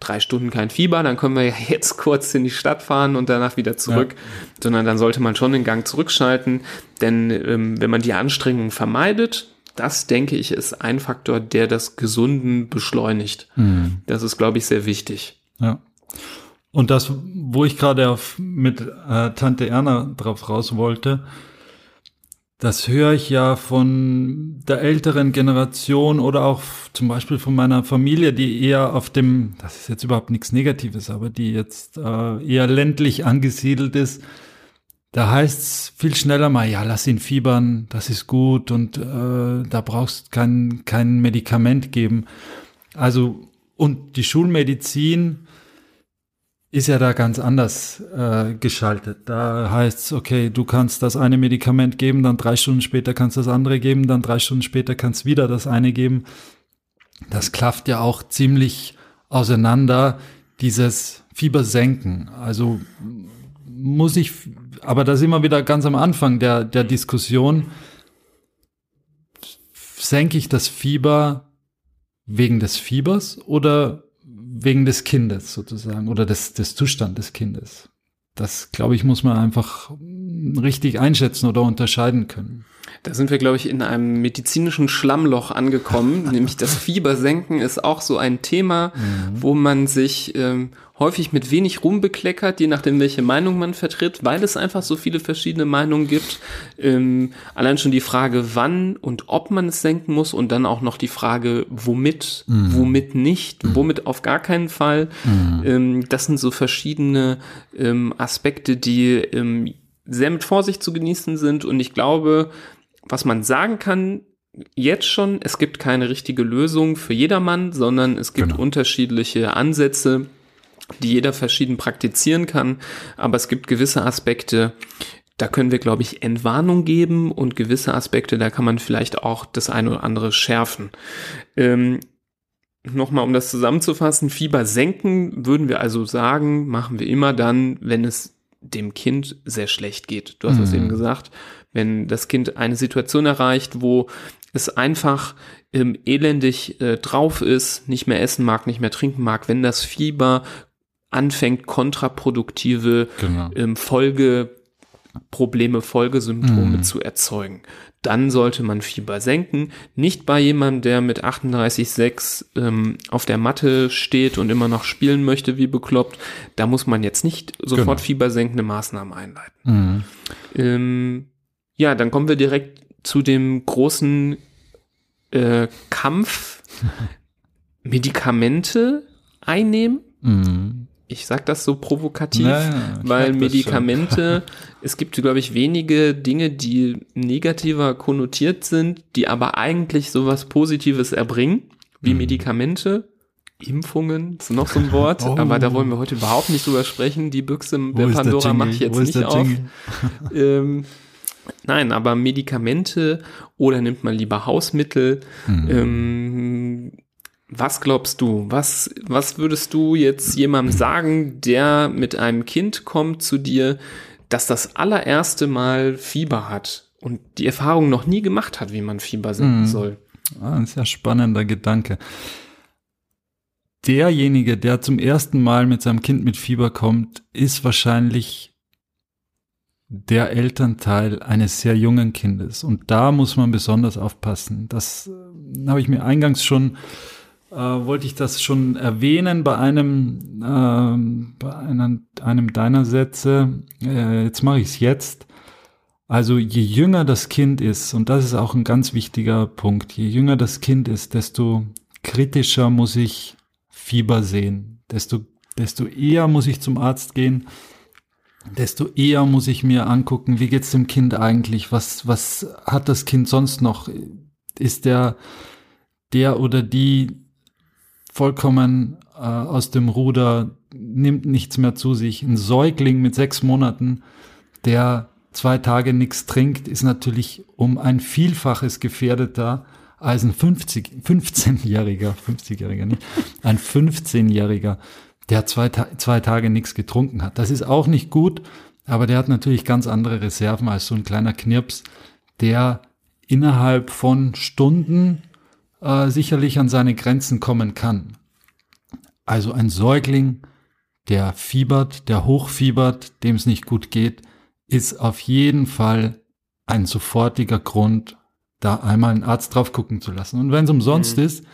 Speaker 1: drei Stunden kein Fieber, dann können wir ja (laughs) jetzt kurz in die Stadt fahren und danach wieder zurück, ja. sondern dann sollte man schon den Gang zurückschalten, denn ähm, wenn man die Anstrengung vermeidet, das denke ich ist ein Faktor, der das Gesunden beschleunigt. Mhm. Das ist, glaube ich, sehr wichtig.
Speaker 2: Ja. Und das, wo ich gerade mit äh, Tante Erna drauf raus wollte, das höre ich ja von der älteren Generation oder auch zum Beispiel von meiner Familie, die eher auf dem, das ist jetzt überhaupt nichts Negatives, aber die jetzt äh, eher ländlich angesiedelt ist. Da heißt es viel schneller mal, ja, lass ihn fiebern, das ist gut und äh, da brauchst kein, kein Medikament geben. Also, und die Schulmedizin ist ja da ganz anders äh, geschaltet. Da heißt es, okay, du kannst das eine Medikament geben, dann drei Stunden später kannst du das andere geben, dann drei Stunden später kannst du wieder das eine geben. Das klafft ja auch ziemlich auseinander, dieses Fiebersenken. Also muss ich, aber da sind wir wieder ganz am Anfang der, der Diskussion. Senke ich das Fieber wegen des Fiebers oder wegen des Kindes sozusagen oder des, des Zustand des Kindes. Das, glaube ich, muss man einfach richtig einschätzen oder unterscheiden können.
Speaker 1: Da sind wir, glaube ich, in einem medizinischen Schlammloch angekommen. (laughs) nämlich das Fiebersenken ist auch so ein Thema, mhm. wo man sich ähm, häufig mit wenig Ruhm bekleckert, je nachdem, welche Meinung man vertritt, weil es einfach so viele verschiedene Meinungen gibt. Ähm, allein schon die Frage, wann und ob man es senken muss und dann auch noch die Frage, womit, mhm. womit nicht, mhm. womit auf gar keinen Fall. Mhm. Ähm, das sind so verschiedene ähm, Aspekte, die ähm, sehr mit Vorsicht zu genießen sind und ich glaube, was man sagen kann, jetzt schon, es gibt keine richtige Lösung für jedermann, sondern es gibt genau. unterschiedliche Ansätze, die jeder verschieden praktizieren kann. Aber es gibt gewisse Aspekte, da können wir, glaube ich, Entwarnung geben und gewisse Aspekte, da kann man vielleicht auch das eine oder andere schärfen. Ähm, Nochmal, um das zusammenzufassen, Fieber senken würden wir also sagen, machen wir immer dann, wenn es dem Kind sehr schlecht geht. Du hast es mhm. eben gesagt, wenn das Kind eine Situation erreicht, wo es einfach ähm, elendig äh, drauf ist, nicht mehr essen mag, nicht mehr trinken mag, wenn das Fieber anfängt, kontraproduktive
Speaker 2: Genau.
Speaker 1: ähm, Folgeprobleme, Folgesymptome
Speaker 2: Mhm.
Speaker 1: zu erzeugen. Dann sollte man Fieber senken. Nicht bei jemandem, der mit 38,6 ähm, auf der Matte steht und immer noch spielen möchte wie bekloppt. Da muss man jetzt nicht sofort
Speaker 2: Genau.
Speaker 1: fiebersenkende Maßnahmen einleiten.
Speaker 2: Mhm.
Speaker 1: Ähm, ja, dann kommen wir direkt zu dem großen äh, Kampf. (laughs) Medikamente einnehmen.
Speaker 2: Mhm.
Speaker 1: Ich sag das so provokativ,
Speaker 2: Ja, ja, ich
Speaker 1: weil Medikamente, (laughs) (laughs) es gibt, glaube ich, wenige Dinge, die negativer konnotiert sind, die aber eigentlich sowas Positives erbringen, wie
Speaker 2: Mhm.
Speaker 1: Medikamente. Impfungen ist noch so ein Wort,
Speaker 2: Oh.
Speaker 1: aber da wollen wir heute überhaupt nicht drüber sprechen. Die Büchse der Pandora mache ich jetzt nicht auf. Ähm, nein, aber Medikamente oder nimmt man lieber Hausmittel.
Speaker 2: Mhm.
Speaker 1: Ähm, was glaubst du? Was, was würdest du jetzt jemandem sagen, der mit einem Kind kommt zu dir, das das allererste Mal Fieber hat und die Erfahrung noch nie gemacht hat, wie man Fieber senken
Speaker 2: Mhm.
Speaker 1: soll?
Speaker 2: Ah, ein sehr spannender Gedanke. Derjenige, der zum ersten Mal mit seinem Kind mit Fieber kommt, ist wahrscheinlich der Elternteil eines sehr jungen Kindes. Und da muss man besonders aufpassen. Das äh, habe ich mir eingangs schon, äh, wollte ich das schon erwähnen bei einem, ähm, bei einem, einem deiner Sätze. Äh, jetzt mache ich es jetzt. Also je jünger das Kind ist, und das ist auch ein ganz wichtiger Punkt, je jünger das Kind ist, desto kritischer muss ich Fieber sehen, desto, desto eher muss ich zum Arzt gehen, desto eher muss ich mir angucken, wie geht's dem Kind eigentlich, was, was hat das Kind sonst noch, ist der, der oder die vollkommen äh, aus dem Ruder, nimmt nichts mehr zu sich. Ein Säugling mit sechs Monaten, der zwei Tage nichts trinkt, ist natürlich um ein Vielfaches gefährdeter als ein 50, 15-Jähriger, 50-Jähriger nicht, ein 15-Jähriger, der zwei, zwei Tage nichts getrunken hat. Das ist auch nicht gut, aber der hat natürlich ganz andere Reserven als so ein kleiner Knirps, der innerhalb von Stunden äh, sicherlich an seine Grenzen kommen kann. Also ein Säugling, der fiebert, der hochfiebert, dem es nicht gut geht, ist auf jeden Fall ein sofortiger Grund, da einmal einen Arzt drauf gucken zu lassen. Und wenn es umsonst
Speaker 1: Mhm.
Speaker 2: ist,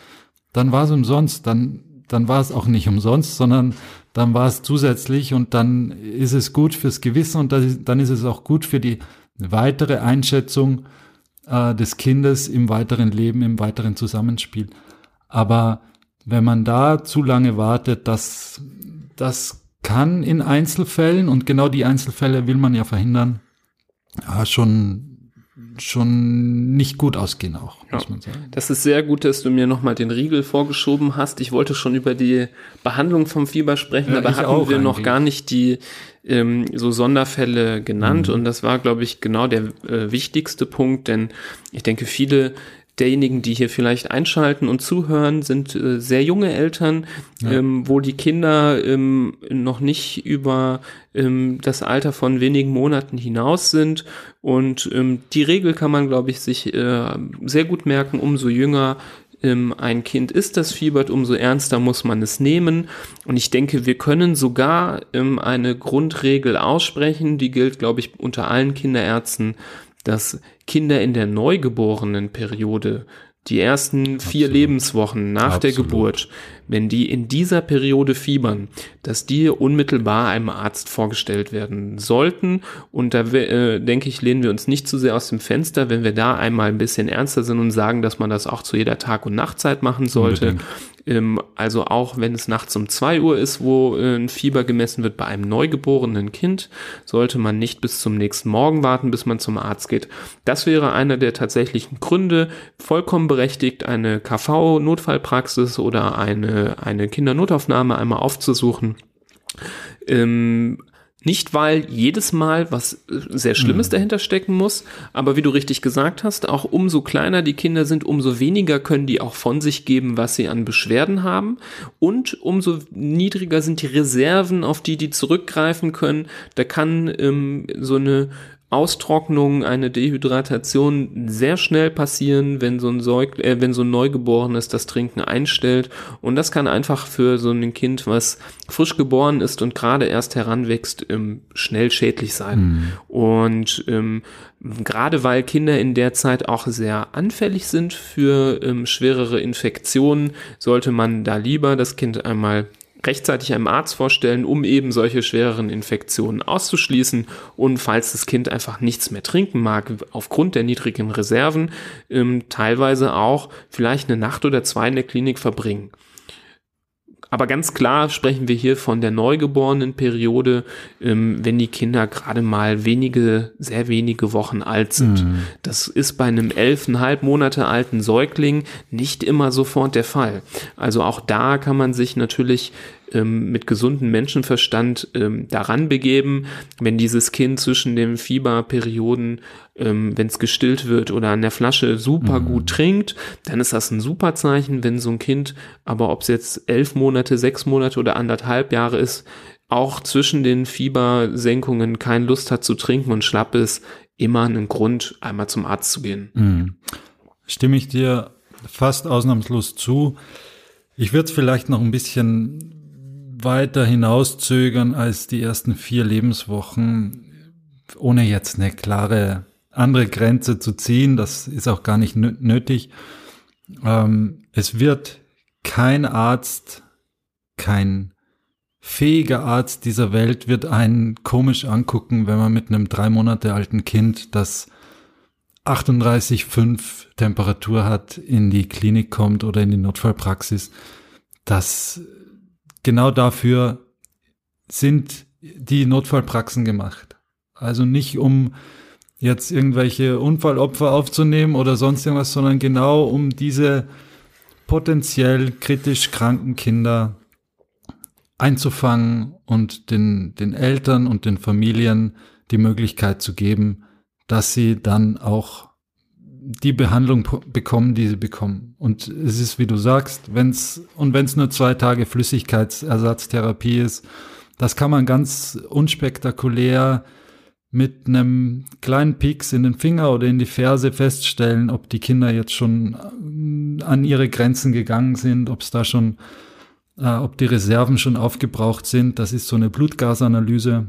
Speaker 2: dann war es umsonst, dann, dann war es auch nicht umsonst, sondern dann war es zusätzlich und dann ist es gut fürs Gewissen und dann ist es auch gut für die weitere Einschätzung äh, des Kindes im weiteren Leben, im weiteren Zusammenspiel. Aber wenn man da zu lange wartet, das, das kann in Einzelfällen, und genau die Einzelfälle will man ja verhindern, ja, schon, schon nicht gut ausgehen auch, muss
Speaker 1: Ja.
Speaker 2: man sagen.
Speaker 1: Das ist sehr gut, dass du mir nochmal den Riegel vorgeschoben hast. Ich wollte schon über die Behandlung vom Fieber sprechen,
Speaker 2: Ja,
Speaker 1: aber hatten
Speaker 2: auch
Speaker 1: wir noch
Speaker 2: eigentlich.
Speaker 1: gar nicht die ähm, so Sonderfälle genannt.
Speaker 2: Mhm.
Speaker 1: Und das war, glaube ich, genau der äh, wichtigste Punkt, denn ich denke, viele derjenigen, die hier vielleicht einschalten und zuhören, sind äh, sehr junge Eltern,
Speaker 2: Ja.
Speaker 1: ähm, wo die Kinder ähm, noch nicht über ähm, das Alter von wenigen Monaten hinaus sind. Und ähm, die Regel kann man, glaube ich, sich äh, sehr gut merken, umso jünger ähm, ein Kind ist, das fiebert, umso ernster muss man es nehmen. Und ich denke, wir können sogar ähm, eine Grundregel aussprechen, die gilt, glaube ich, unter allen Kinderärzten, dass Kinder in der neugeborenen Periode die ersten vier
Speaker 2: Absolut.
Speaker 1: lebenswochen nach der
Speaker 2: Absolut.
Speaker 1: Geburt, wenn die in dieser Periode fiebern, dass die unmittelbar einem Arzt vorgestellt werden sollten. Und da äh, denke ich, lehnen wir uns nicht zu sehr aus dem Fenster, wenn wir da einmal ein bisschen ernster sind und sagen, dass man das auch zu jeder Tag- und Nachtzeit machen sollte.
Speaker 2: Unbedingt.
Speaker 1: Ähm, also auch wenn es nachts um zwei Uhr ist, wo äh, ein Fieber gemessen wird bei einem neugeborenen Kind, sollte man nicht bis zum nächsten Morgen warten, bis man zum Arzt geht. Das wäre einer der tatsächlichen Gründe, vollkommen berechtigt, eine KV-Notfallpraxis oder eine, eine Kindernotaufnahme einmal aufzusuchen. Ähm, nicht, weil jedes Mal was äh, sehr Schlimmes dahinter stecken muss, aber wie du richtig gesagt hast, auch umso kleiner die Kinder sind, umso weniger können die auch von sich geben, was sie an Beschwerden haben und umso niedriger sind die Reserven, auf die die zurückgreifen können. Da kann ähm, so eine Austrocknung, eine Dehydratation sehr schnell passieren, wenn so ein Säug, äh, wenn so ein Neugeborenes das Trinken einstellt. Und das kann einfach für so ein Kind, was frisch geboren ist und gerade erst heranwächst, ähm, schnell schädlich sein. Mhm. Und ähm, gerade weil Kinder in der Zeit auch sehr anfällig sind für ähm, schwerere Infektionen, sollte man da lieber das Kind einmal rechtzeitig einem Arzt vorstellen, um eben solche schwereren Infektionen auszuschließen und falls das Kind einfach nichts mehr trinken mag, aufgrund der niedrigen Reserven, ähm, teilweise auch vielleicht eine Nacht oder zwei in der Klinik verbringen. Aber ganz klar sprechen wir hier von der neugeborenen Periode, ähm, wenn die Kinder gerade mal wenige, sehr wenige Wochen alt sind. Mhm. Das ist bei einem elfeinhalb Monate alten Säugling nicht immer sofort der Fall. Also auch da kann man sich natürlich ähm, mit gesundem Menschenverstand ähm, daran begeben, wenn dieses Kind zwischen den Fieberperioden, ähm, wenn es gestillt wird oder an der Flasche super mhm. gut trinkt, dann ist das ein super Zeichen. Wenn so ein Kind, aber ob es jetzt elf Monate, sechs Monate oder anderthalb Jahre ist, auch zwischen den Fiebersenkungen keine Lust hat zu trinken und schlapp ist, immer einen Grund, einmal zum Arzt zu gehen. Mhm.
Speaker 2: Stimme ich dir fast ausnahmslos zu. Ich würde es vielleicht noch ein bisschen weiter hinauszögern als die ersten vier Lebenswochen, ohne jetzt eine klare andere Grenze zu ziehen. Das ist auch gar nicht nötig. Ähm, es wird kein Arzt, kein fähiger Arzt dieser Welt wird einen komisch angucken, wenn man mit einem drei Monate alten Kind, das 38,5 Temperatur hat, in die Klinik kommt oder in die Notfallpraxis. Das genau dafür sind die Notfallpraxen gemacht. Also nicht um jetzt irgendwelche Unfallopfer aufzunehmen oder sonst irgendwas, sondern genau um diese potenziell kritisch kranken Kinder einzufangen und den, den Eltern und den Familien die Möglichkeit zu geben, dass sie dann auch die Behandlung bekommen, die sie bekommen. Und es ist, wie du sagst, wenn's, und wenn es nur zwei Tage Flüssigkeitsersatztherapie ist, das kann man ganz unspektakulär mit einem kleinen Pieks in den Finger oder in die Ferse feststellen, ob die Kinder jetzt schon äh, an ihre Grenzen gegangen sind, ob es da schon, äh, ob die Reserven schon aufgebraucht sind. Das ist so eine Blutgasanalyse.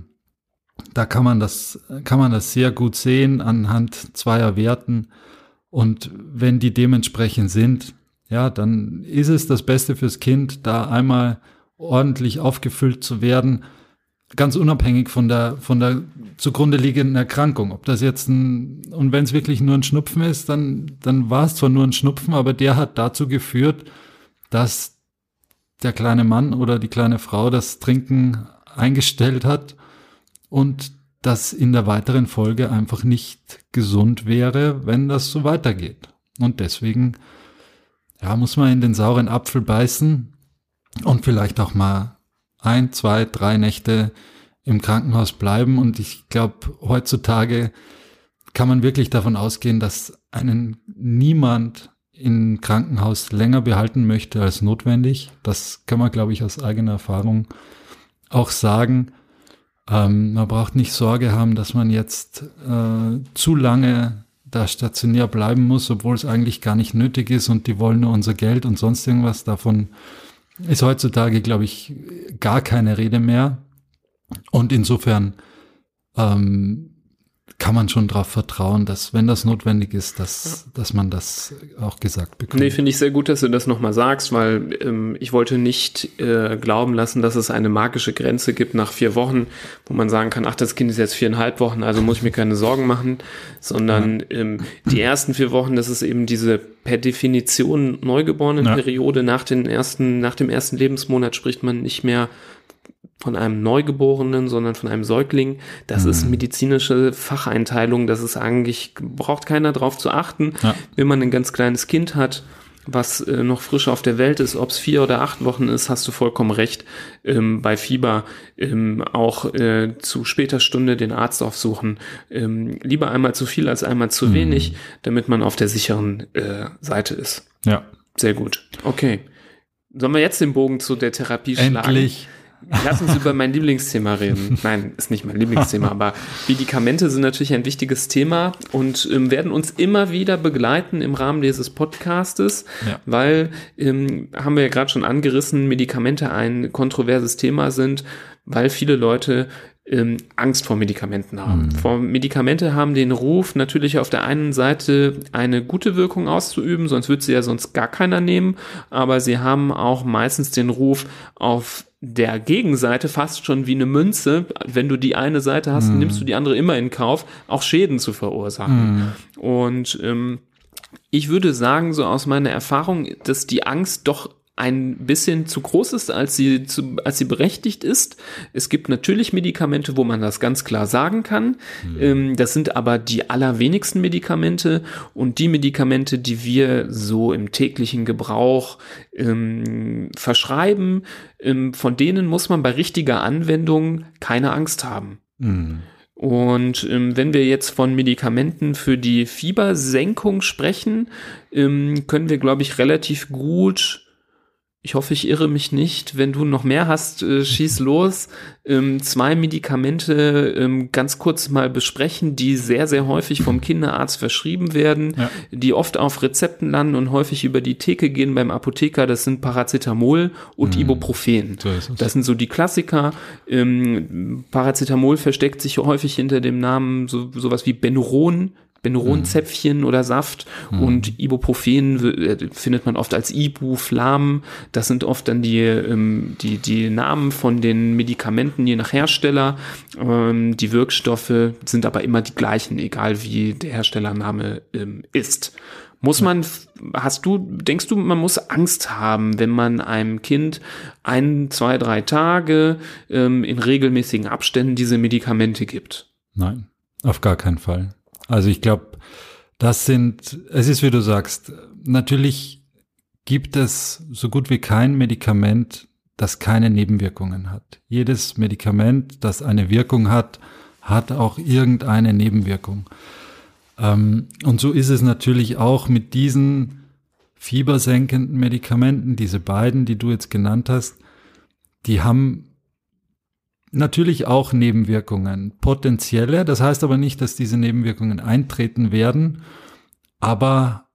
Speaker 2: Da kann man das, kann man das sehr gut sehen anhand zweier Werten. Und wenn die dementsprechend sind, ja, dann ist es das Beste fürs Kind, da einmal ordentlich aufgefüllt zu werden, ganz unabhängig von der, von der zugrunde liegenden Erkrankung. Ob das jetzt ein, und wenn es wirklich nur ein Schnupfen ist, dann, dann war es zwar nur ein Schnupfen, aber der hat dazu geführt, dass der kleine Mann oder die kleine Frau das Trinken eingestellt hat und das in der weiteren Folge einfach nicht gesund wäre, wenn das so weitergeht. Und deswegen, ja, muss man in den sauren Apfel beißen und vielleicht auch mal ein, zwei, drei Nächte im Krankenhaus bleiben. Und ich glaube, heutzutage kann man wirklich davon ausgehen, dass einen niemand im Krankenhaus länger behalten möchte als notwendig. Das kann man, glaube ich, aus eigener Erfahrung auch sagen. Ähm, man braucht nicht Sorge haben, dass man jetzt äh, zu lange da stationär bleiben muss, obwohl es eigentlich gar nicht nötig ist und die wollen nur unser Geld und sonst irgendwas. Davon ist heutzutage, glaube ich, gar keine Rede mehr. Und insofern ähm, kann man schon darauf vertrauen, dass wenn das notwendig ist, dass, dass man das auch gesagt bekommt.
Speaker 1: Nee, finde ich sehr gut, dass du das nochmal sagst, weil ähm, ich wollte nicht äh, glauben lassen, dass es eine magische Grenze gibt nach vier Wochen, wo man sagen kann, ach, das Kind ist jetzt viereinhalb Wochen, also muss ich mir keine Sorgen machen, sondern ähm, die ersten vier Wochen, das ist eben diese per Definition neugeborenen. Periode nach den ersten, nach dem ersten Lebensmonat spricht man nicht mehr von einem Neugeborenen, sondern von einem Säugling. Das mhm. ist medizinische Facheinteilung. Das ist eigentlich, braucht keiner drauf zu achten. Ja. Wenn man ein ganz kleines Kind hat, was äh, noch frisch auf der Welt ist, ob es vier oder acht Wochen ist, hast du vollkommen recht. Ähm, bei Fieber ähm, auch äh, zu später Stunde den Arzt aufsuchen. Ähm, lieber einmal zu viel als einmal zu mhm. wenig, damit man auf der sicheren äh, Seite ist.
Speaker 2: Ja.
Speaker 1: Sehr gut. Okay. Sollen wir jetzt den Bogen zu der Therapie
Speaker 2: schlagen? Endlich
Speaker 1: lass uns über mein Lieblingsthema reden. (laughs) Nein, ist nicht mein Lieblingsthema, aber Medikamente sind natürlich ein wichtiges Thema und ähm, werden uns immer wieder begleiten im Rahmen dieses Podcastes,
Speaker 2: Ja.
Speaker 1: weil, ähm, haben wir ja gerade schon angerissen, Medikamente ein kontroverses Thema sind, weil viele Leute ähm, Angst vor Medikamenten haben. Vor Medikamente haben den Ruf, natürlich auf der einen Seite eine gute Wirkung auszuüben, sonst würde sie ja sonst gar keiner nehmen, aber sie haben auch meistens den Ruf, auf der Gegenseite fast schon wie eine Münze, wenn du die eine Seite hast, nimmst du die andere immer in Kauf, auch Schäden zu verursachen. Und ähm, ich würde sagen, so aus meiner Erfahrung, dass die Angst doch ein bisschen zu groß ist, als sie, zu, als sie berechtigt ist. Es gibt natürlich Medikamente, wo man das ganz klar sagen kann. Ähm, das sind aber die allerwenigsten Medikamente und die Medikamente, die wir so im täglichen Gebrauch ähm, verschreiben, ähm, von denen muss man bei richtiger Anwendung keine Angst haben. Und ähm, wenn wir jetzt von Medikamenten für die Fiebersenkung sprechen, ähm, können wir, glaube ich, relativ gut, ich hoffe, ich irre mich nicht, wenn du noch mehr hast, äh, schieß los, ähm, zwei Medikamente ähm, ganz kurz mal besprechen, die sehr, sehr häufig vom Kinderarzt verschrieben werden,
Speaker 2: Ja.
Speaker 1: die oft auf Rezepten landen und häufig über die Theke gehen beim Apotheker. Das sind Paracetamol und Ibuprofen.
Speaker 2: So.
Speaker 1: Das sind so die Klassiker. Ähm, Paracetamol versteckt sich häufig hinter dem Namen so sowas wie Benuron. Benuron-Zäpfchen oder Saft und Ibuprofen äh, findet man oft als Ibu, Flam. Das sind oft dann die, ähm, die, die Namen von den Medikamenten je nach Hersteller. Ähm, die Wirkstoffe sind aber immer die gleichen, egal wie der Herstellername ähm, ist. Muss man, hast du, denkst du, man muss Angst haben, wenn man einem Kind ein, zwei, drei Tage ähm, in regelmäßigen Abständen diese Medikamente gibt?
Speaker 2: Nein, auf gar keinen Fall. Also ich glaube, das sind, es ist wie du sagst, natürlich gibt es so gut wie kein Medikament, das keine Nebenwirkungen hat. Jedes Medikament, das eine Wirkung hat, hat auch irgendeine Nebenwirkung. Ähm, und so ist es natürlich auch mit diesen fiebersenkenden Medikamenten, diese beiden, die du jetzt genannt hast, die haben natürlich auch Nebenwirkungen, potenzielle. Das heißt aber nicht, dass diese Nebenwirkungen eintreten werden, aber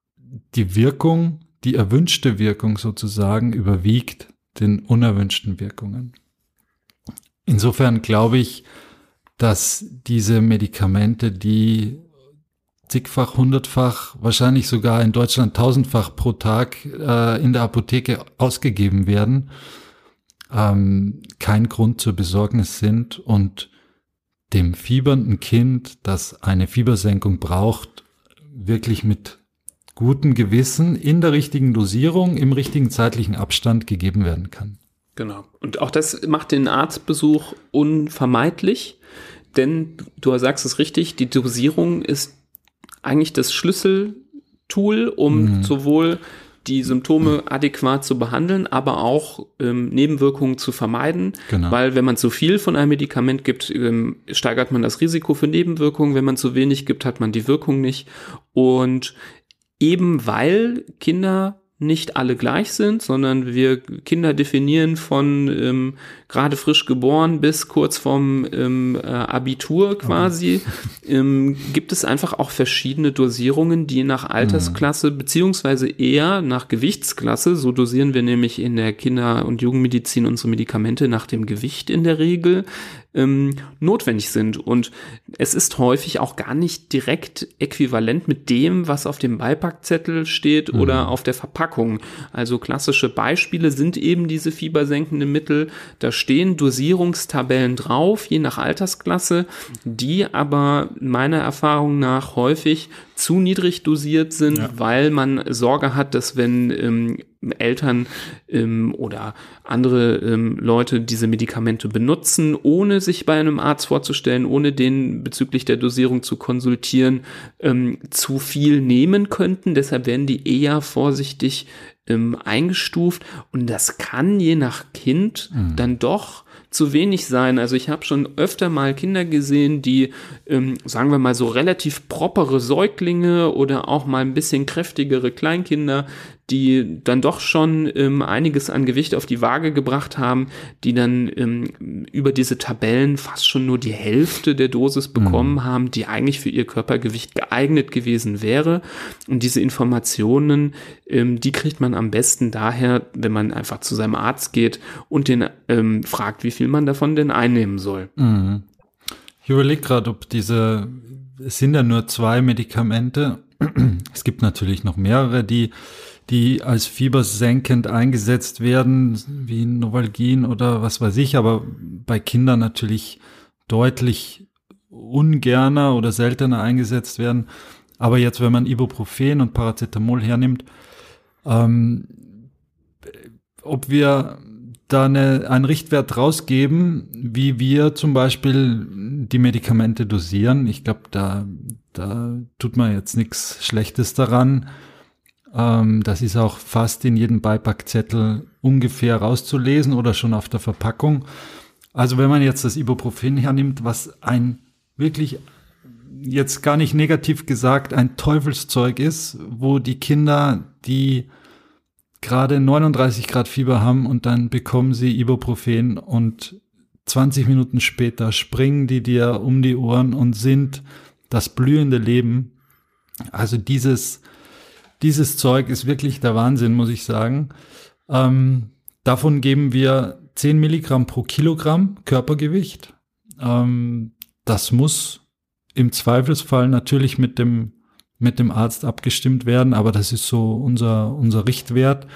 Speaker 2: die Wirkung, die erwünschte Wirkung sozusagen überwiegt den unerwünschten Wirkungen. Insofern glaube ich, dass diese Medikamente, die zigfach, hundertfach, wahrscheinlich sogar in Deutschland tausendfach pro Tag äh, in der Apotheke ausgegeben werden, ähm, kein Grund zur Besorgnis sind und dem fiebernden Kind, das eine Fiebersenkung braucht, wirklich mit gutem Gewissen in der richtigen Dosierung, im richtigen zeitlichen Abstand gegeben werden kann.
Speaker 1: Genau. Und auch das macht den Arztbesuch unvermeidlich, denn du sagst es richtig, die Dosierung ist eigentlich das Schlüsseltool, um sowohl die Symptome adäquat zu behandeln, aber auch ähm, Nebenwirkungen zu vermeiden.
Speaker 2: Genau.
Speaker 1: Weil wenn man zu viel von einem Medikament gibt, ähm, steigert man das Risiko für Nebenwirkungen. Wenn man zu wenig gibt, hat man die Wirkung nicht. Und eben weil Kinder nicht alle gleich sind, sondern wir Kinder definieren von ähm, gerade frisch geboren bis kurz vorm ähm, äh, Abitur quasi, (laughs) ähm, gibt es einfach auch verschiedene Dosierungen, die nach Altersklasse beziehungsweise eher nach Gewichtsklasse, so dosieren wir nämlich in der Kinder- und Jugendmedizin unsere Medikamente nach dem Gewicht in der Regel, ähm, notwendig sind. Und es ist häufig auch gar nicht direkt äquivalent mit dem, was auf dem Beipackzettel steht oder auf der Verpackung. Also klassische Beispiele sind eben diese fiebersenkenden Mittel. Da stehen Dosierungstabellen drauf, je nach Altersklasse, die aber meiner Erfahrung nach häufig zu niedrig dosiert sind, weil man Sorge hat, dass wenn ähm, Eltern ähm, oder andere ähm, Leute diese Medikamente benutzen, ohne sich bei einem Arzt vorzustellen, ohne den bezüglich der Dosierung zu konsultieren, ähm, zu viel nehmen könnten. Deshalb werden die eher vorsichtig ähm, eingestuft und das kann je nach Kind dann doch zu wenig sein. Also ich habe schon öfter mal Kinder gesehen, die, ähm, sagen wir mal, so relativ propere Säuglinge oder auch mal ein bisschen kräftigere Kleinkinder, die dann doch schon ähm, einiges an Gewicht auf die Waage gebracht haben, die dann ähm, über diese Tabellen fast schon nur die Hälfte der Dosis bekommen mhm. haben, die eigentlich für ihr Körpergewicht geeignet gewesen wäre. Und diese Informationen, ähm, die kriegt man am besten daher, wenn man einfach zu seinem Arzt geht und den ähm, fragt, wie viel man davon denn einnehmen soll.
Speaker 2: Mhm. Ich überlege gerade, ob diese, es sind ja nur zwei Medikamente. (clears throat) Es gibt natürlich noch mehrere, die, die als fiebersenkend eingesetzt werden, wie Novalgin oder was weiß ich, aber bei Kindern natürlich deutlich ungerner oder seltener eingesetzt werden. Aber jetzt, wenn man Ibuprofen und Paracetamol hernimmt, ähm, ob wir da eine, einen Richtwert rausgeben, wie wir zum Beispiel die Medikamente dosieren. Ich glaube, da, da tut man jetzt nichts Schlechtes daran. Ähm, das ist auch fast in jedem Beipackzettel ungefähr rauszulesen oder schon auf der Verpackung. Also wenn man jetzt das Ibuprofen hernimmt, was ein wirklich jetzt gar nicht negativ gesagt ein Teufelszeug ist, wo die Kinder, die gerade 39 Grad Fieber haben und dann bekommen sie Ibuprofen und 20 Minuten später springen die dir um die Ohren und sind das blühende Leben. Also dieses, dieses Zeug ist wirklich der Wahnsinn, muss ich sagen. Ähm, davon geben wir 10 Milligramm pro Kilogramm Körpergewicht. Ähm, das muss im Zweifelsfall natürlich mit dem mit dem Arzt abgestimmt werden, aber das ist so unser, unser Richtwert.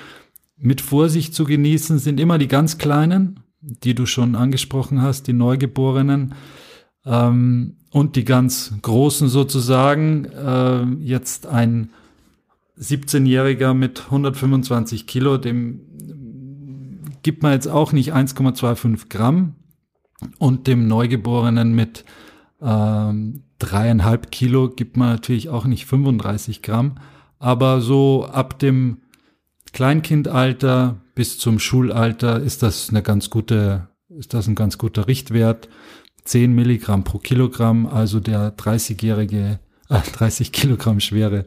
Speaker 2: Mit Vorsicht zu genießen sind immer die ganz Kleinen, die du schon angesprochen hast, die Neugeborenen ähm, und die ganz Großen sozusagen. Äh, jetzt ein 17-Jähriger mit 125 Kilo, dem gibt man jetzt auch nicht 1,25 Gramm und dem Neugeborenen mit ähm, dreieinhalb Kilo gibt man natürlich auch nicht 35 Gramm, aber so ab dem Kleinkindalter bis zum Schulalter ist das eine ganz gute, ist das ein ganz guter Richtwert. 10 Milligramm pro Kilogramm, also der 30-jährige, äh, 30 Kilogramm schwere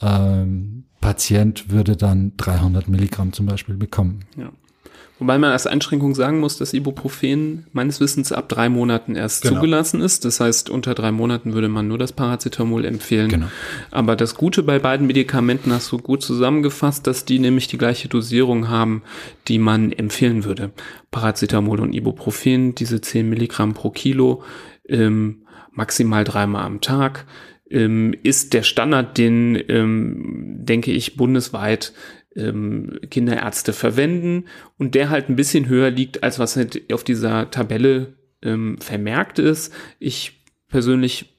Speaker 2: ähm, Patient würde dann 300 Milligramm zum Beispiel bekommen.
Speaker 1: Ja. Wobei man als Einschränkung sagen muss, dass Ibuprofen meines Wissens ab drei Monaten erst genau. zugelassen ist. Das heißt, unter drei Monaten würde man nur das Paracetamol empfehlen. Genau. Aber das Gute bei beiden Medikamenten hast du gut zusammengefasst, dass die nämlich die gleiche Dosierung haben, die man empfehlen würde. Paracetamol und Ibuprofen, diese 10 Milligramm pro Kilo, ähm, maximal dreimal am Tag ähm, ist der Standard, den, ähm, denke ich, bundesweit ähm, Kinderärzte verwenden und der halt ein bisschen höher liegt, als was halt auf dieser Tabelle ähm, vermerkt ist. Ich persönlich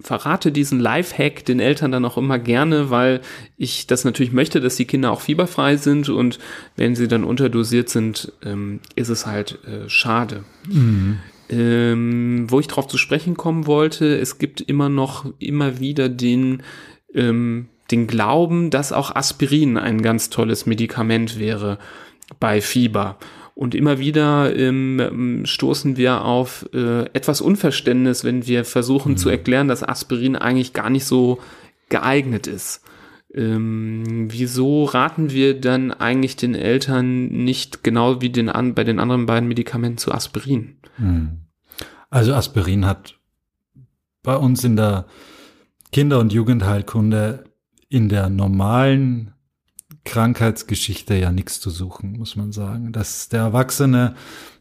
Speaker 1: verrate diesen Lifehack den Eltern dann auch immer gerne, weil ich das natürlich möchte, dass die Kinder auch fieberfrei sind und wenn sie dann unterdosiert sind, ähm, ist es halt äh, schade. Mhm. Ähm, wo ich darauf zu sprechen kommen wollte, es gibt immer noch immer wieder den ähm, den Glauben, dass auch Aspirin ein ganz tolles Medikament wäre bei Fieber. Und immer wieder ähm, stoßen wir auf äh, etwas Unverständnis, wenn wir versuchen mhm. zu erklären, dass Aspirin eigentlich gar nicht so geeignet ist. Ähm, wieso raten wir dann eigentlich den Eltern nicht genau wie den an, bei den anderen beiden Medikamenten zu Aspirin? Mhm.
Speaker 2: Also Aspirin hat bei uns in der Kinder- und Jugendheilkunde in der normalen Krankheitsgeschichte ja nichts zu suchen, muss man sagen. Dass der Erwachsene,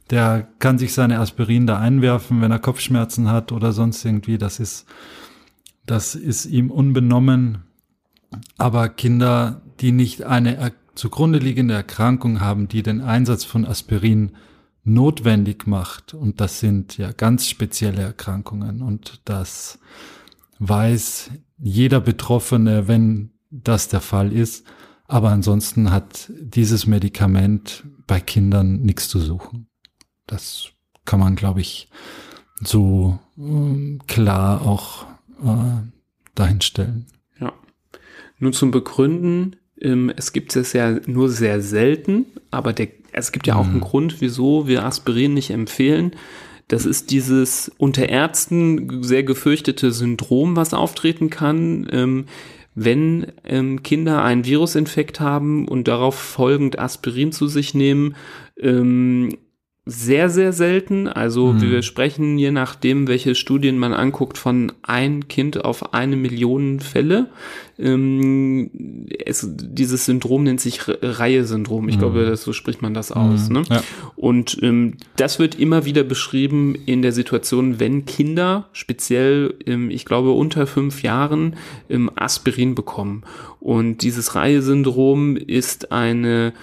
Speaker 2: der kann sich seine Aspirin da einwerfen, wenn er Kopfschmerzen hat oder sonst irgendwie. Das ist, das ist ihm unbenommen. Aber Kinder, die nicht eine zugrunde liegende Erkrankung haben, die den Einsatz von Aspirin notwendig macht, und das sind ja ganz spezielle Erkrankungen, und das weiß jeder Betroffene, wenn das der Fall ist. Aber ansonsten hat dieses Medikament bei Kindern nichts zu suchen. Das kann man, glaube ich, so äh, klar auch äh, dahinstellen.
Speaker 1: Ja. Nun zum Begründen. Ähm, es gibt es ja nur sehr selten, aber der, es gibt ja auch mhm. einen Grund, wieso wir Aspirin nicht empfehlen. Das ist dieses unter Ärzten sehr gefürchtete Syndrom, was auftreten kann, ähm, wenn ähm, Kinder einen Virusinfekt haben und darauf folgend Aspirin zu sich nehmen, ähm, sehr, sehr selten. Also
Speaker 2: Mhm.
Speaker 1: wir sprechen, je nachdem, welche Studien man anguckt, von ein Kind auf eine Million Fälle. Ähm, es, dieses Syndrom nennt sich Re- Reihe-Syndrom. Ich glaube, das, so spricht man das aus. Ne?
Speaker 2: Mhm. Ja.
Speaker 1: Und ähm, das wird immer wieder beschrieben in der Situation, wenn Kinder, speziell, ähm, ich glaube, unter fünf Jahren, ähm, Aspirin bekommen. Und dieses Reihe-Syndrom ist eine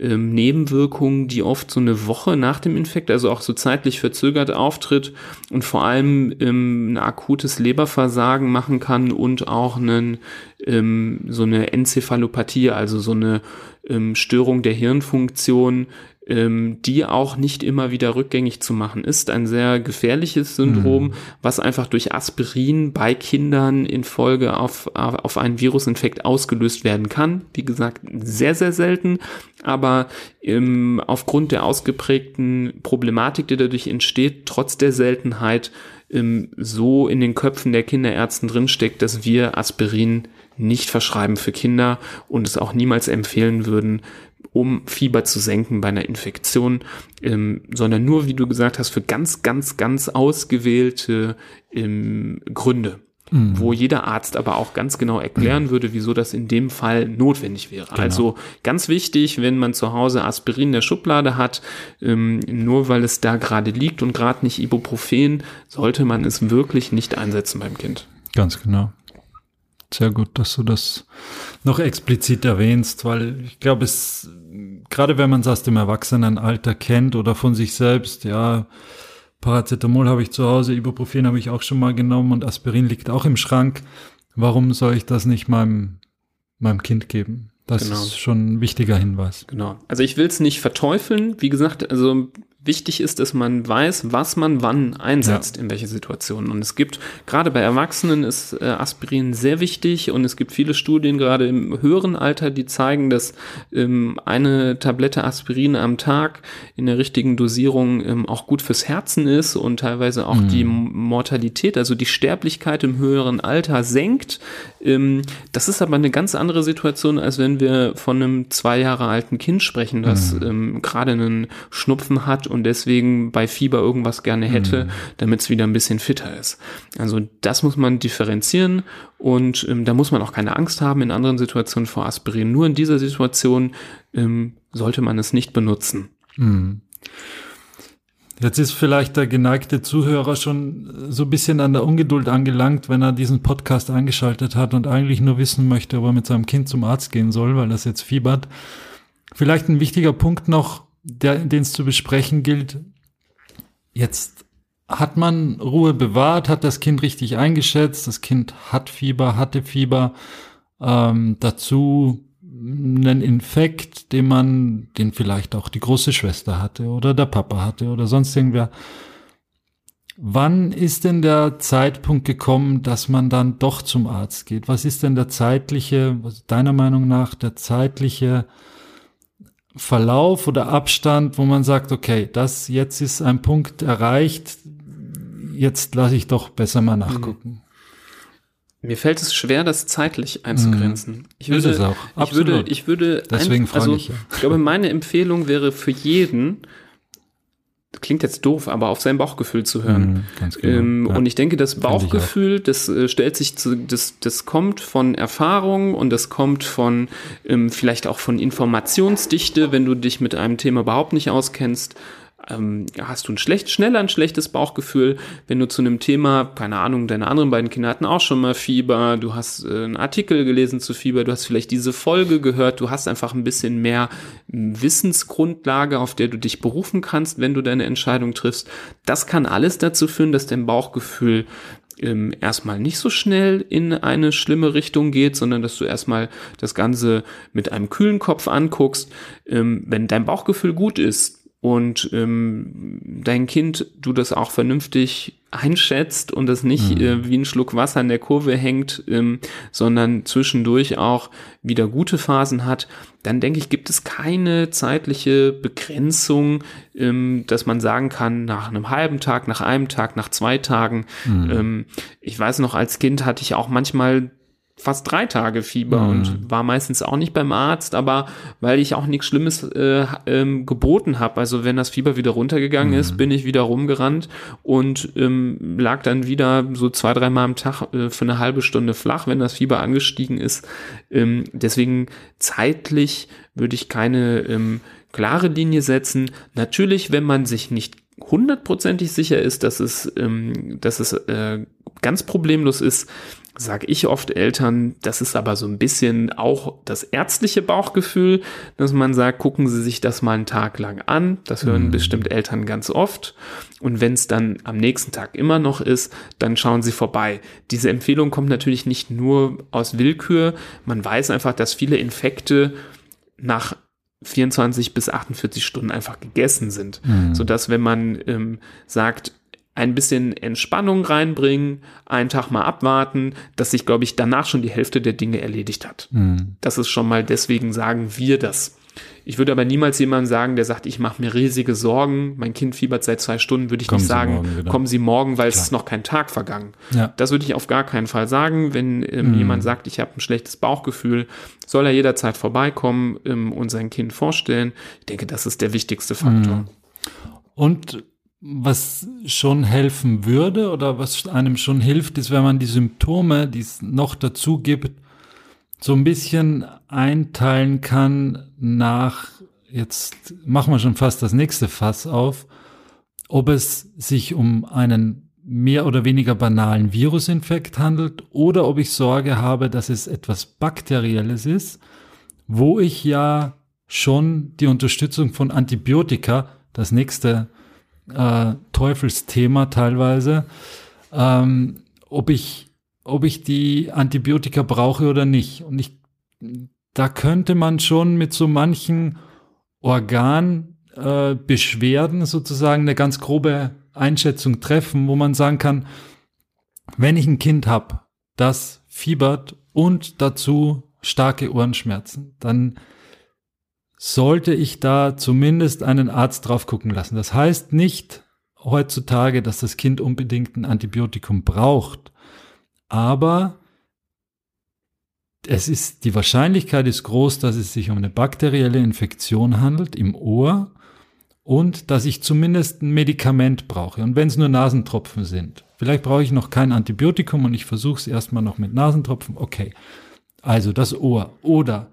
Speaker 1: ähm, Nebenwirkung, die oft so eine Woche nach dem Infekt, also auch so zeitlich verzögert auftritt und vor allem ähm, ein akutes Leberversagen machen kann und auch einen, ähm, so eine Enzephalopathie, also so eine ähm, Störung der Hirnfunktion, ähm, die auch nicht immer wieder rückgängig zu machen ist. Ein sehr gefährliches Syndrom, was einfach durch Aspirin bei Kindern in Folge auf, auf einen Virusinfekt ausgelöst werden kann. Wie gesagt, sehr, sehr selten, aber ähm, aufgrund der ausgeprägten Problematik, die dadurch entsteht, trotz der Seltenheit, ähm, so in den Köpfen der Kinderärzten drinsteckt, dass wir Aspirin nicht verschreiben für Kinder und es auch niemals empfehlen würden, um Fieber zu senken bei einer Infektion, ähm, sondern nur, wie du gesagt hast, für ganz, ganz, ganz ausgewählte ähm, Gründe, wo jeder Arzt aber auch ganz genau erklären würde, wieso das in dem Fall notwendig wäre. Also ganz wichtig, wenn man zu Hause Aspirin in der Schublade hat, ähm, nur weil es da gerade liegt und gerade nicht Ibuprofen, sollte man es wirklich nicht einsetzen beim Kind.
Speaker 2: Ganz genau. Sehr gut, dass du das noch explizit erwähnst, weil ich glaube, es, gerade wenn man es aus dem Erwachsenenalter kennt oder von sich selbst, ja, Paracetamol habe ich zu Hause, Ibuprofen habe ich auch schon mal genommen und Aspirin liegt auch im Schrank. Warum soll ich das nicht meinem, meinem Kind geben? Das
Speaker 1: Genau.
Speaker 2: ist schon ein wichtiger Hinweis.
Speaker 1: Genau. Also ich will es nicht verteufeln. Wie gesagt, also wichtig ist, dass man weiß, was man wann einsetzt, in welche Situationen. Und es gibt, gerade bei Erwachsenen ist äh, Aspirin sehr wichtig und es gibt viele Studien, gerade im höheren Alter, die zeigen, dass ähm, eine Tablette Aspirin am Tag in der richtigen Dosierung ähm, auch gut fürs Herzen ist und teilweise auch die M- Mortalität, also die Sterblichkeit im höheren Alter senkt. Ähm, das ist aber eine ganz andere Situation, als wenn wir von einem zwei Jahre alten Kind sprechen, das ähm, gerade einen Schnupfen hat und deswegen bei Fieber irgendwas gerne hätte, damit es wieder ein bisschen fitter ist. Also das muss man differenzieren und ähm, da muss man auch keine Angst haben in anderen Situationen vor Aspirin. Nur in dieser Situation ähm, sollte man es nicht benutzen.
Speaker 2: Jetzt ist vielleicht der geneigte Zuhörer schon so ein bisschen an der Ungeduld angelangt, wenn er diesen Podcast eingeschaltet hat und eigentlich nur wissen möchte, ob er mit seinem Kind zum Arzt gehen soll, weil das jetzt fiebert. Vielleicht ein wichtiger Punkt noch, den es zu besprechen gilt. Jetzt hat man Ruhe bewahrt, hat das Kind richtig eingeschätzt, das Kind hat Fieber, hatte Fieber, ähm, dazu einen Infekt, den man, den vielleicht auch die große Schwester hatte oder der Papa hatte oder sonst irgendwer. Wann ist denn der Zeitpunkt gekommen, dass man dann doch zum Arzt geht? Was ist denn der zeitliche, deiner Meinung nach der zeitliche Verlauf oder Abstand, wo man sagt, okay, das jetzt ist ein Punkt erreicht, jetzt lasse ich doch besser mal nachgucken.
Speaker 1: Mir fällt es schwer, das zeitlich einzugrenzen. Ich
Speaker 2: Ist
Speaker 1: würde,
Speaker 2: es auch.
Speaker 1: ich würde,
Speaker 2: Absolut.
Speaker 1: ich würde,
Speaker 2: Deswegen
Speaker 1: ein, also,
Speaker 2: ich ja.
Speaker 1: ich glaube, meine Empfehlung wäre für jeden, klingt jetzt doof, aber auf sein Bauchgefühl zu hören.
Speaker 2: Mhm, genau.
Speaker 1: Ähm,
Speaker 2: Ja.
Speaker 1: Und ich denke, das. Bauchgefühl, das äh, stellt sich zu, das, das kommt von Erfahrung und das kommt von ähm, vielleicht auch von Informationsdichte, wenn du dich mit einem Thema überhaupt nicht auskennst. Ähm, hast du ein schlecht, schneller ein schlechtes Bauchgefühl, wenn du zu einem Thema, keine Ahnung, deine anderen beiden Kinder hatten auch schon mal Fieber, du hast äh, einen Artikel gelesen zu Fieber, du hast vielleicht diese Folge gehört, du hast einfach ein bisschen mehr Wissensgrundlage, auf der du dich berufen kannst, wenn du deine Entscheidung triffst. Das kann alles dazu führen, dass dein Bauchgefühl ähm, erstmal nicht so schnell in eine schlimme Richtung geht, sondern dass du erstmal das Ganze mit einem kühlen Kopf anguckst. Ähm, wenn dein Bauchgefühl gut ist und ähm, dein Kind du das auch vernünftig einschätzt und das nicht äh, wie ein Schluck Wasser in der Kurve hängt, ähm, sondern zwischendurch auch wieder gute Phasen hat, dann denke ich, gibt es keine zeitliche Begrenzung, ähm, dass man sagen kann, nach einem halben Tag, nach einem Tag, nach zwei Tagen. Ähm, ich weiß noch, als Kind hatte ich auch manchmal fast drei Tage Fieber mhm. und war meistens auch nicht beim Arzt, aber weil ich auch nichts Schlimmes äh, ähm, geboten habe. Also wenn das Fieber wieder runtergegangen mhm. ist, bin ich wieder rumgerannt und ähm, lag dann wieder so zwei, dreimal am Tag äh, für eine halbe Stunde flach, wenn das Fieber angestiegen ist. Ähm, deswegen zeitlich würde ich keine ähm, klare Linie setzen. Natürlich, wenn man sich nicht hundertprozentig sicher ist, dass es, ähm, dass es äh, ganz problemlos ist, sage ich oft Eltern, das ist aber so ein bisschen auch das ärztliche Bauchgefühl, dass man sagt, gucken Sie sich das mal einen Tag lang an. Das hören mhm. bestimmt Eltern ganz oft. Und wenn es dann am nächsten Tag immer noch ist, dann schauen Sie vorbei. Diese Empfehlung kommt natürlich nicht nur aus Willkür. Man weiß einfach, dass viele Infekte nach 24 bis 48 Stunden einfach gegessen sind, mhm. so dass wenn man ähm, sagt, ein bisschen Entspannung reinbringen, einen Tag mal abwarten, dass sich, glaube ich, danach schon die Hälfte der Dinge erledigt hat. Mhm. Das ist schon mal, deswegen sagen wir das. Ich würde aber niemals jemandem sagen, der sagt, ich mache mir riesige Sorgen, mein Kind fiebert seit zwei Stunden, würde ich kommen nicht sagen, kommen Sie morgen, weil Klar. es ist noch kein Tag vergangen. Ja. Das würde ich auf gar keinen Fall sagen. Wenn ähm, mhm. jemand sagt, ich habe ein schlechtes Bauchgefühl, soll er jederzeit vorbeikommen ähm, und sein Kind vorstellen. Ich denke, das ist der wichtigste Faktor. Mhm.
Speaker 2: Und was schon helfen würde oder was einem schon hilft, ist, wenn man die Symptome, die es noch dazu gibt, so ein bisschen einteilen kann nach, jetzt machen wir schon fast das nächste Fass auf, ob es sich um einen mehr oder weniger banalen Virusinfekt handelt oder ob ich Sorge habe, dass es etwas Bakterielles ist, wo ich ja schon die Unterstützung von Antibiotika, das nächste äh, Teufelsthema teilweise, ähm, ob ich ob ich die Antibiotika brauche oder nicht. Und ich, da könnte man schon mit so manchen Organbeschwerden äh, sozusagen eine ganz grobe Einschätzung treffen, wo man sagen kann, wenn ich ein Kind habe, das fiebert und dazu starke Ohrenschmerzen, dann sollte ich da zumindest einen Arzt drauf gucken lassen. Das heißt nicht heutzutage, dass das Kind unbedingt ein Antibiotikum braucht. Aber es ist, die Wahrscheinlichkeit ist groß, dass es sich um eine bakterielle Infektion handelt im Ohr und dass ich zumindest ein Medikament brauche. Und wenn es nur Nasentropfen sind, vielleicht brauche ich noch kein Antibiotikum und ich versuche es erstmal noch mit Nasentropfen. Okay, also das Ohr. Oder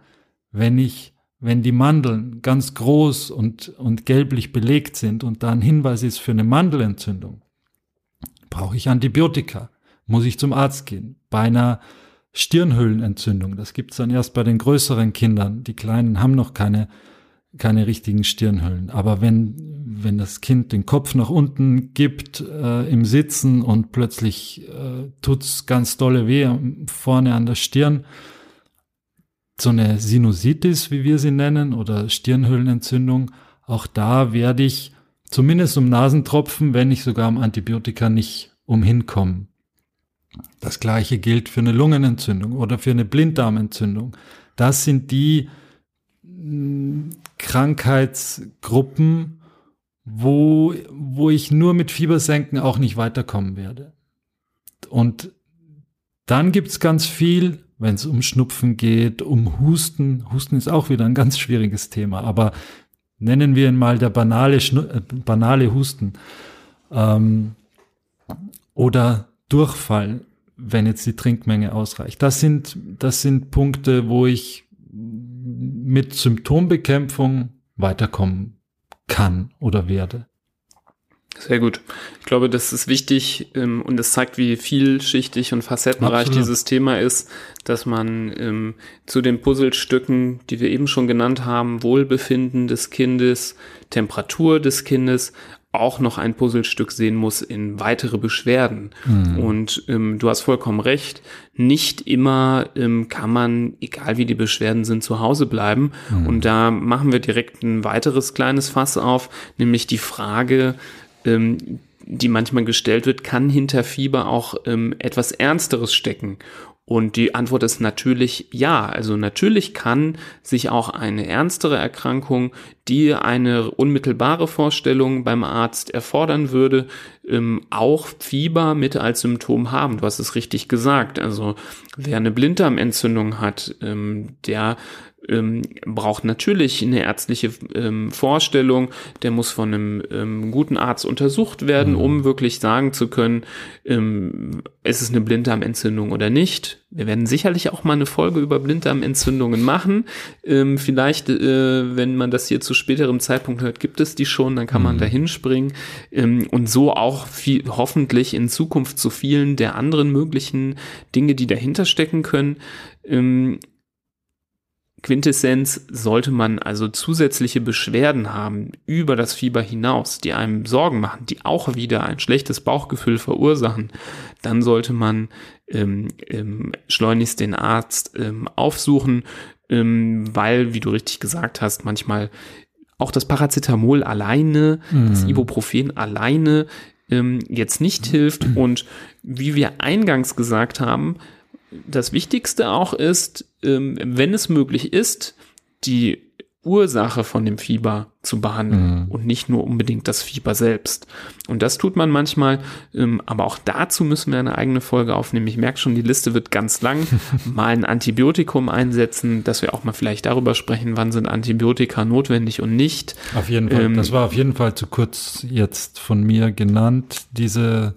Speaker 2: wenn ich, wenn die Mandeln ganz groß und, und gelblich belegt sind und da ein Hinweis ist für eine Mandelentzündung, brauche ich Antibiotika muss ich zum Arzt gehen. Bei einer Stirnhöhlenentzündung, das gibt's dann erst bei den größeren Kindern. Die Kleinen haben noch keine, keine richtigen Stirnhöhlen. Aber wenn, wenn das Kind den Kopf nach unten gibt äh, im Sitzen und plötzlich äh, tut's ganz dolle weh vorne an der Stirn, so eine Sinusitis, wie wir sie nennen, oder Stirnhöhlenentzündung, auch da werde ich zumindest um Nasentropfen, wenn nicht sogar um Antibiotika nicht umhinkommen. Das gleiche gilt für eine Lungenentzündung oder für eine Blinddarmentzündung. Das sind die mm, Krankheitsgruppen, wo, wo ich nur mit Fiebersenken auch nicht weiterkommen werde. Und dann gibt's ganz viel, wenn es um Schnupfen geht, um Husten. Husten ist auch wieder ein ganz schwieriges Thema, aber nennen wir ihn mal der banale, Schnu äh, banale Husten. Ähm, oder Durchfall, wenn jetzt die Trinkmenge ausreicht. Das sind, das sind Punkte, wo ich mit Symptombekämpfung weiterkommen kann oder werde.
Speaker 1: Sehr gut. Ich glaube, das ist wichtig ähm, und es zeigt, wie vielschichtig und facettenreich Absolut. dieses Thema ist, dass man ähm, zu den Puzzlestücken, die wir eben schon genannt haben, Wohlbefinden des Kindes, Temperatur des Kindes, auch noch ein Puzzlestück sehen muss in weitere Beschwerden. Mhm. Und ähm, du hast vollkommen recht, nicht immer ähm, kann man, egal wie die Beschwerden sind, zu Hause bleiben. Mhm. Und da machen wir direkt ein weiteres kleines Fass auf, nämlich die Frage, ähm, die manchmal gestellt wird, kann hinter Fieber auch ähm, etwas Ernsteres stecken? Und die Antwort ist natürlich ja. Also natürlich kann sich auch eine ernstere Erkrankung, die eine unmittelbare Vorstellung beim Arzt erfordern würde, ähm, auch Fieber mit als Symptom haben. Du hast es richtig gesagt. Also wer eine Blinddarmentzündung hat, ähm, der ähm, braucht natürlich eine ärztliche ähm, Vorstellung, der muss von einem ähm, guten Arzt untersucht werden, mhm. um wirklich sagen zu können, ähm, ist es eine Blinddarmentzündung oder nicht. Wir werden sicherlich auch mal eine Folge über Blinddarmentzündungen machen. Ähm, vielleicht, äh, wenn man das hier zu späterem Zeitpunkt hört, gibt es die schon, dann kann man mhm. da hinspringen ähm, und so auch viel, hoffentlich in Zukunft zu vielen der anderen möglichen Dinge, die dahinter stecken können. Quintessenz sollte man also zusätzliche Beschwerden haben über das Fieber hinaus, die einem Sorgen machen, die auch wieder ein schlechtes Bauchgefühl verursachen, dann sollte man ähm, ähm, schleunigst den Arzt ähm, aufsuchen, ähm, weil, wie du richtig gesagt hast, manchmal auch das Paracetamol alleine, mhm. das Ibuprofen alleine ähm, jetzt nicht hilft und wie wir eingangs gesagt haben, das Wichtigste auch ist, ähm, wenn es möglich ist, die Ursache von dem Fieber zu behandeln mhm. und nicht nur unbedingt das Fieber selbst. Und das tut man manchmal, ähm, aber auch dazu müssen wir eine eigene Folge aufnehmen. Ich merke schon, die Liste wird ganz lang. (laughs) mal ein Antibiotikum einsetzen, dass wir auch mal vielleicht darüber sprechen, wann sind Antibiotika notwendig und nicht.
Speaker 2: Auf jeden Fall. Ähm, das war auf jeden Fall zu kurz jetzt von mir genannt, diese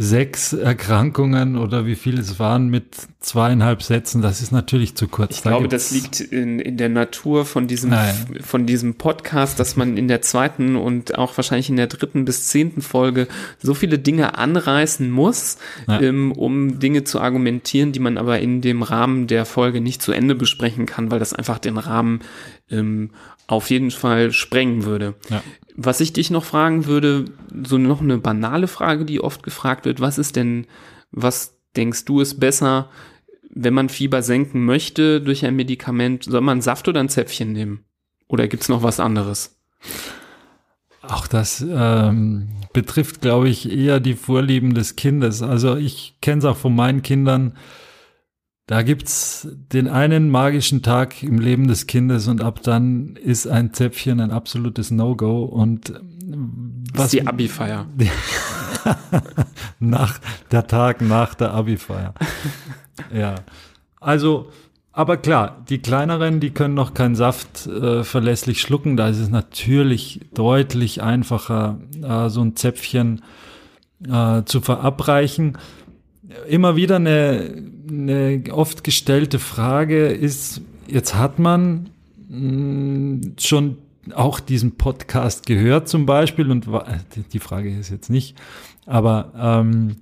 Speaker 2: sechs Erkrankungen oder wie viel es waren mit zweieinhalb Sätzen, das ist natürlich zu kurz.
Speaker 1: Ich da glaube, das liegt in, in der Natur von diesem, von diesem Podcast, dass man in der zweiten und auch wahrscheinlich in der dritten bis zehnten Folge so viele Dinge anreißen muss, ähm, um Dinge zu argumentieren, die man aber in dem Rahmen der Folge nicht zu Ende besprechen kann, weil das einfach den Rahmen ähm, auf jeden Fall sprengen würde. Ja. Was ich dich noch fragen würde, so noch eine banale Frage, die oft gefragt wird, was ist denn, was denkst du ist besser, wenn man Fieber senken möchte durch ein Medikament, soll man Saft oder ein Zäpfchen nehmen? Oder gibt's noch was anderes?
Speaker 2: Auch das ähm, betrifft, glaube ich, eher die Vorlieben des Kindes. Also ich kenne es auch von meinen Kindern, da gibt's den einen magischen Tag im Leben des Kindes und ab dann ist ein Zäpfchen ein absolutes No-Go und
Speaker 1: was ist die Abi-Feier. (laughs)
Speaker 2: nach der Tag nach der Abi-Feier. (laughs) ja. Also, aber klar, die kleineren, die können noch keinen Saft äh, verlässlich schlucken. Da ist es natürlich deutlich einfacher, äh, so ein Zäpfchen äh, zu verabreichen immer wieder eine, eine oft gestellte Frage ist, jetzt hat man mm, schon auch diesen Podcast gehört zum Beispiel und die Frage ist jetzt nicht, aber ähm,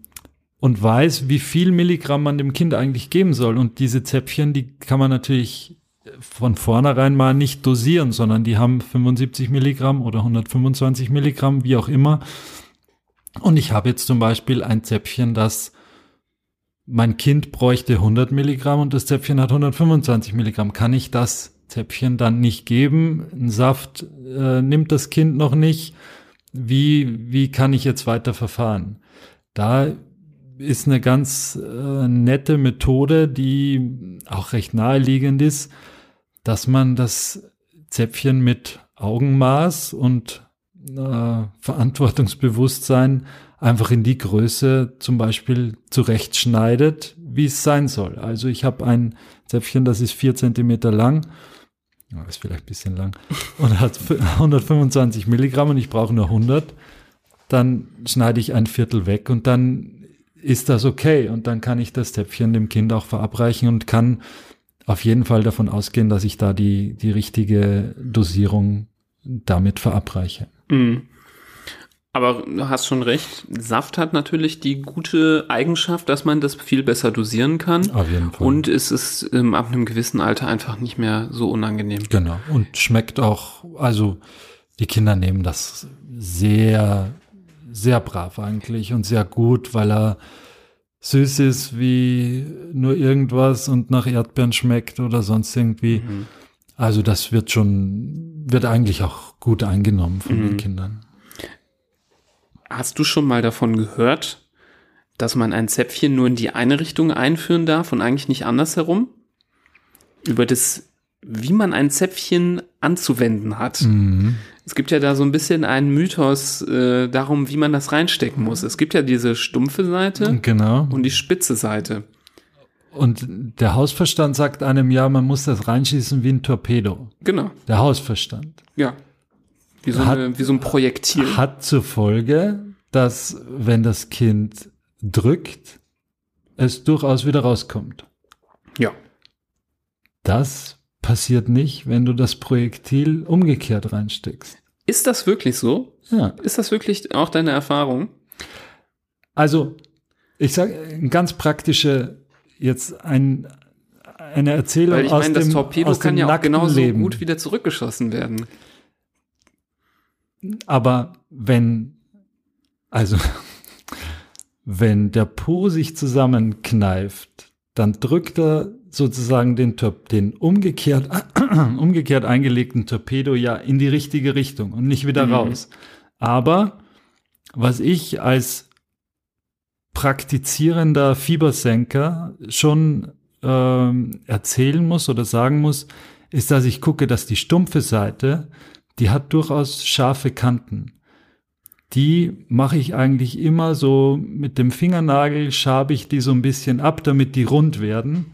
Speaker 2: und weiß, wie viel Milligramm man dem Kind eigentlich geben soll. Und diese Zäpfchen, die kann man natürlich von vornherein mal nicht dosieren, sondern die haben 75 Milligramm oder 125 Milligramm, wie auch immer. Und ich habe jetzt zum Beispiel ein Zäpfchen, das mein Kind bräuchte 100 Milligramm und das Zäpfchen hat 125 Milligramm. Kann ich das Zäpfchen dann nicht geben? Ein Saft äh, nimmt das Kind noch nicht. Wie, wie kann ich jetzt weiter verfahren? Da ist eine ganz äh, nette Methode, die auch recht naheliegend ist, dass man das Zäpfchen mit Augenmaß und äh, Verantwortungsbewusstsein einfach in die Größe zum Beispiel zurechtschneidet, wie es sein soll. Also ich habe ein Zäpfchen, das ist vier Zentimeter lang, ist vielleicht ein bisschen lang, und hat 125 (laughs) Milligramm und ich brauche nur 100. Dann schneide ich ein Viertel weg und dann ist das okay und dann kann ich das Zäpfchen dem Kind auch verabreichen und kann auf jeden Fall davon ausgehen, dass ich da die, die richtige Dosierung damit verabreiche. Mhm.
Speaker 1: Aber du hast schon recht, Saft hat natürlich die gute Eigenschaft, dass man das viel besser dosieren kann.
Speaker 2: Auf jeden Fall.
Speaker 1: Und es ist ähm, ab einem gewissen Alter einfach nicht mehr so unangenehm.
Speaker 2: Genau. Und schmeckt auch, also die Kinder nehmen das sehr, sehr brav eigentlich und sehr gut, weil er süß ist wie nur irgendwas und nach Erdbeeren schmeckt oder sonst irgendwie. Mhm. Also das wird schon, wird eigentlich auch gut eingenommen von mhm. den Kindern.
Speaker 1: Hast du schon mal davon gehört, dass man ein Zäpfchen nur in die eine Richtung einführen darf und eigentlich nicht andersherum. Über das, wie man ein Zäpfchen anzuwenden hat.
Speaker 2: Mhm.
Speaker 1: Es gibt ja da so ein bisschen einen Mythos äh, darum, wie man das reinstecken muss. Es gibt ja diese stumpfe Seite
Speaker 2: Genau.
Speaker 1: und die spitze Seite.
Speaker 2: Und der Hausverstand sagt einem ja, man muss das reinschießen wie ein Torpedo.
Speaker 1: Genau,
Speaker 2: Der Hausverstand
Speaker 1: ja. Wie so,
Speaker 2: Hat-
Speaker 1: eine, wie so ein Projektil.
Speaker 2: hat zur Folge, dass wenn das Kind drückt, es durchaus wieder rauskommt.
Speaker 1: Ja.
Speaker 2: Das passiert nicht, wenn du das Projektil umgekehrt reinsteckst.
Speaker 1: Ist das wirklich so?
Speaker 2: Ja.
Speaker 1: Ist das wirklich auch deine Erfahrung?
Speaker 2: Also, ich sage ganz praktische, jetzt ein, eine Erzählung
Speaker 1: Weil ich
Speaker 2: aus
Speaker 1: meine, das
Speaker 2: dem,
Speaker 1: Torpedo
Speaker 2: aus
Speaker 1: kann ja auch genauso
Speaker 2: Leben.
Speaker 1: gut wieder zurückgeschossen werden.
Speaker 2: Aber wenn, also, (laughs) wenn der Po sich zusammenkneift, dann drückt er sozusagen den, den umgekehrt, (clears throat) umgekehrt eingelegten Torpedo ja in die richtige Richtung und nicht wieder
Speaker 1: Mhm.
Speaker 2: raus. Aber was ich als praktizierender Fiebersenker schon ähm, erzählen muss oder sagen muss, ist, dass ich gucke, dass die stumpfe Seite, die hat durchaus scharfe Kanten. Die mache ich eigentlich immer so mit dem Fingernagel, schabe ich die so ein bisschen ab, damit die rund werden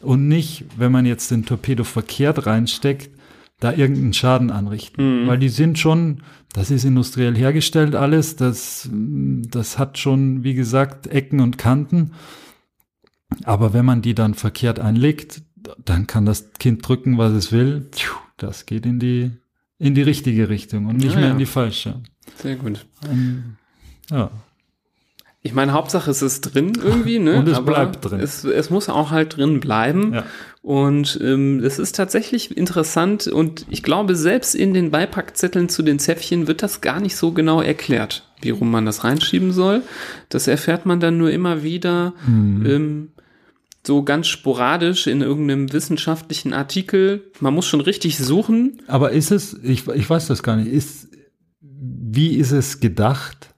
Speaker 2: und nicht, wenn man jetzt den Torpedo verkehrt reinsteckt, da irgendeinen Schaden anrichten. Weil die sind schon, das ist industriell hergestellt alles, das, das hat schon, wie gesagt, Ecken und Kanten. Aber wenn man die dann verkehrt einlegt, dann kann das Kind drücken, was es will. Das geht in die, in die richtige Richtung und nicht
Speaker 1: Ja,
Speaker 2: mehr in die falsche.
Speaker 1: Sehr gut.
Speaker 2: Ähm, ja.
Speaker 1: Ich meine, Hauptsache es ist drin irgendwie, ne?
Speaker 2: Und es
Speaker 1: Aber
Speaker 2: bleibt drin.
Speaker 1: Es, es muss auch halt drin bleiben.
Speaker 2: Ja.
Speaker 1: Und ähm, es ist tatsächlich interessant und ich glaube, selbst in den Beipackzetteln zu den Zäpfchen wird das gar nicht so genau erklärt, wie rum man das reinschieben soll. Das erfährt man dann nur immer wieder
Speaker 2: Mhm.
Speaker 1: ähm, so ganz sporadisch in irgendeinem wissenschaftlichen Artikel. Man muss schon richtig suchen.
Speaker 2: Aber ist es, ich, ich weiß das gar nicht, ist, wie ist es gedacht?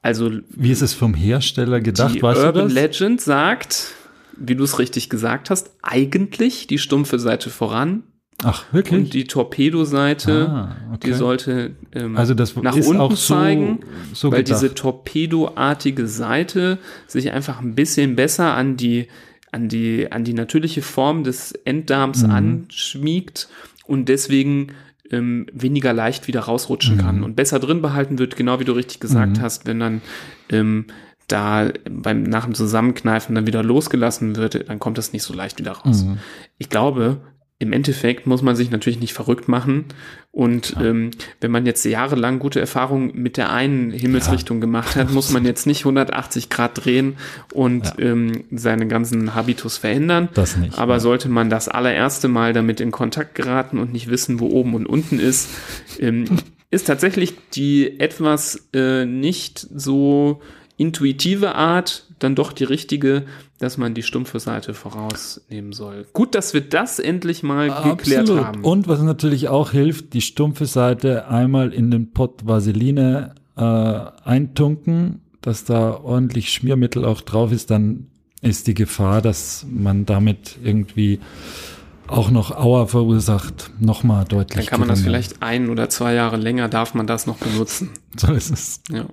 Speaker 1: Also
Speaker 2: Wie ist es vom Hersteller gedacht?
Speaker 1: Die
Speaker 2: weißt
Speaker 1: Urban
Speaker 2: du das?
Speaker 1: Legend sagt, wie du es richtig gesagt hast, eigentlich die stumpfe Seite voran
Speaker 2: Ach,
Speaker 1: und
Speaker 2: wirklich?
Speaker 1: die Torpedoseite,
Speaker 2: Ah, okay.
Speaker 1: die sollte ähm,
Speaker 2: also
Speaker 1: nach unten
Speaker 2: so,
Speaker 1: zeigen,
Speaker 2: so
Speaker 1: weil diese torpedoartige Seite sich einfach ein bisschen besser an die an die an die natürliche Form des Enddarms
Speaker 2: Mhm.
Speaker 1: anschmiegt und deswegen ähm, weniger leicht wieder rausrutschen
Speaker 2: Mhm.
Speaker 1: kann und besser drin behalten wird, genau wie du richtig gesagt hast, wenn dann ähm, da beim nach dem Zusammenkneifen dann wieder losgelassen wird, dann kommt das nicht so leicht wieder raus.
Speaker 2: Mhm.
Speaker 1: Ich glaube, im Endeffekt muss man sich natürlich nicht verrückt machen. Und ähm, wenn man jetzt jahrelang gute Erfahrungen mit der einen Himmelsrichtung gemacht hat, muss man jetzt nicht 180 Grad drehen und ähm, seinen ganzen Habitus verändern.
Speaker 2: Das nicht,
Speaker 1: Aber
Speaker 2: ja.
Speaker 1: sollte man das allererste Mal damit in Kontakt geraten und nicht wissen, wo oben und unten ist, ähm, ist tatsächlich die etwas äh, nicht so intuitive Art dann doch die richtige, dass man die stumpfe Seite vorausnehmen soll. Gut, dass wir das endlich mal geklärt
Speaker 2: Absolut.
Speaker 1: haben.
Speaker 2: Und was natürlich auch hilft, die stumpfe Seite einmal in den Pott Vaseline äh, eintunken, dass da ordentlich Schmiermittel auch drauf ist, dann ist die Gefahr, dass man damit irgendwie auch noch Auer verursacht, nochmal deutlich
Speaker 1: dann kann man das
Speaker 2: geringer.
Speaker 1: vielleicht ein oder zwei Jahre länger, darf man das noch benutzen. (laughs)
Speaker 2: So ist es.
Speaker 1: Ja.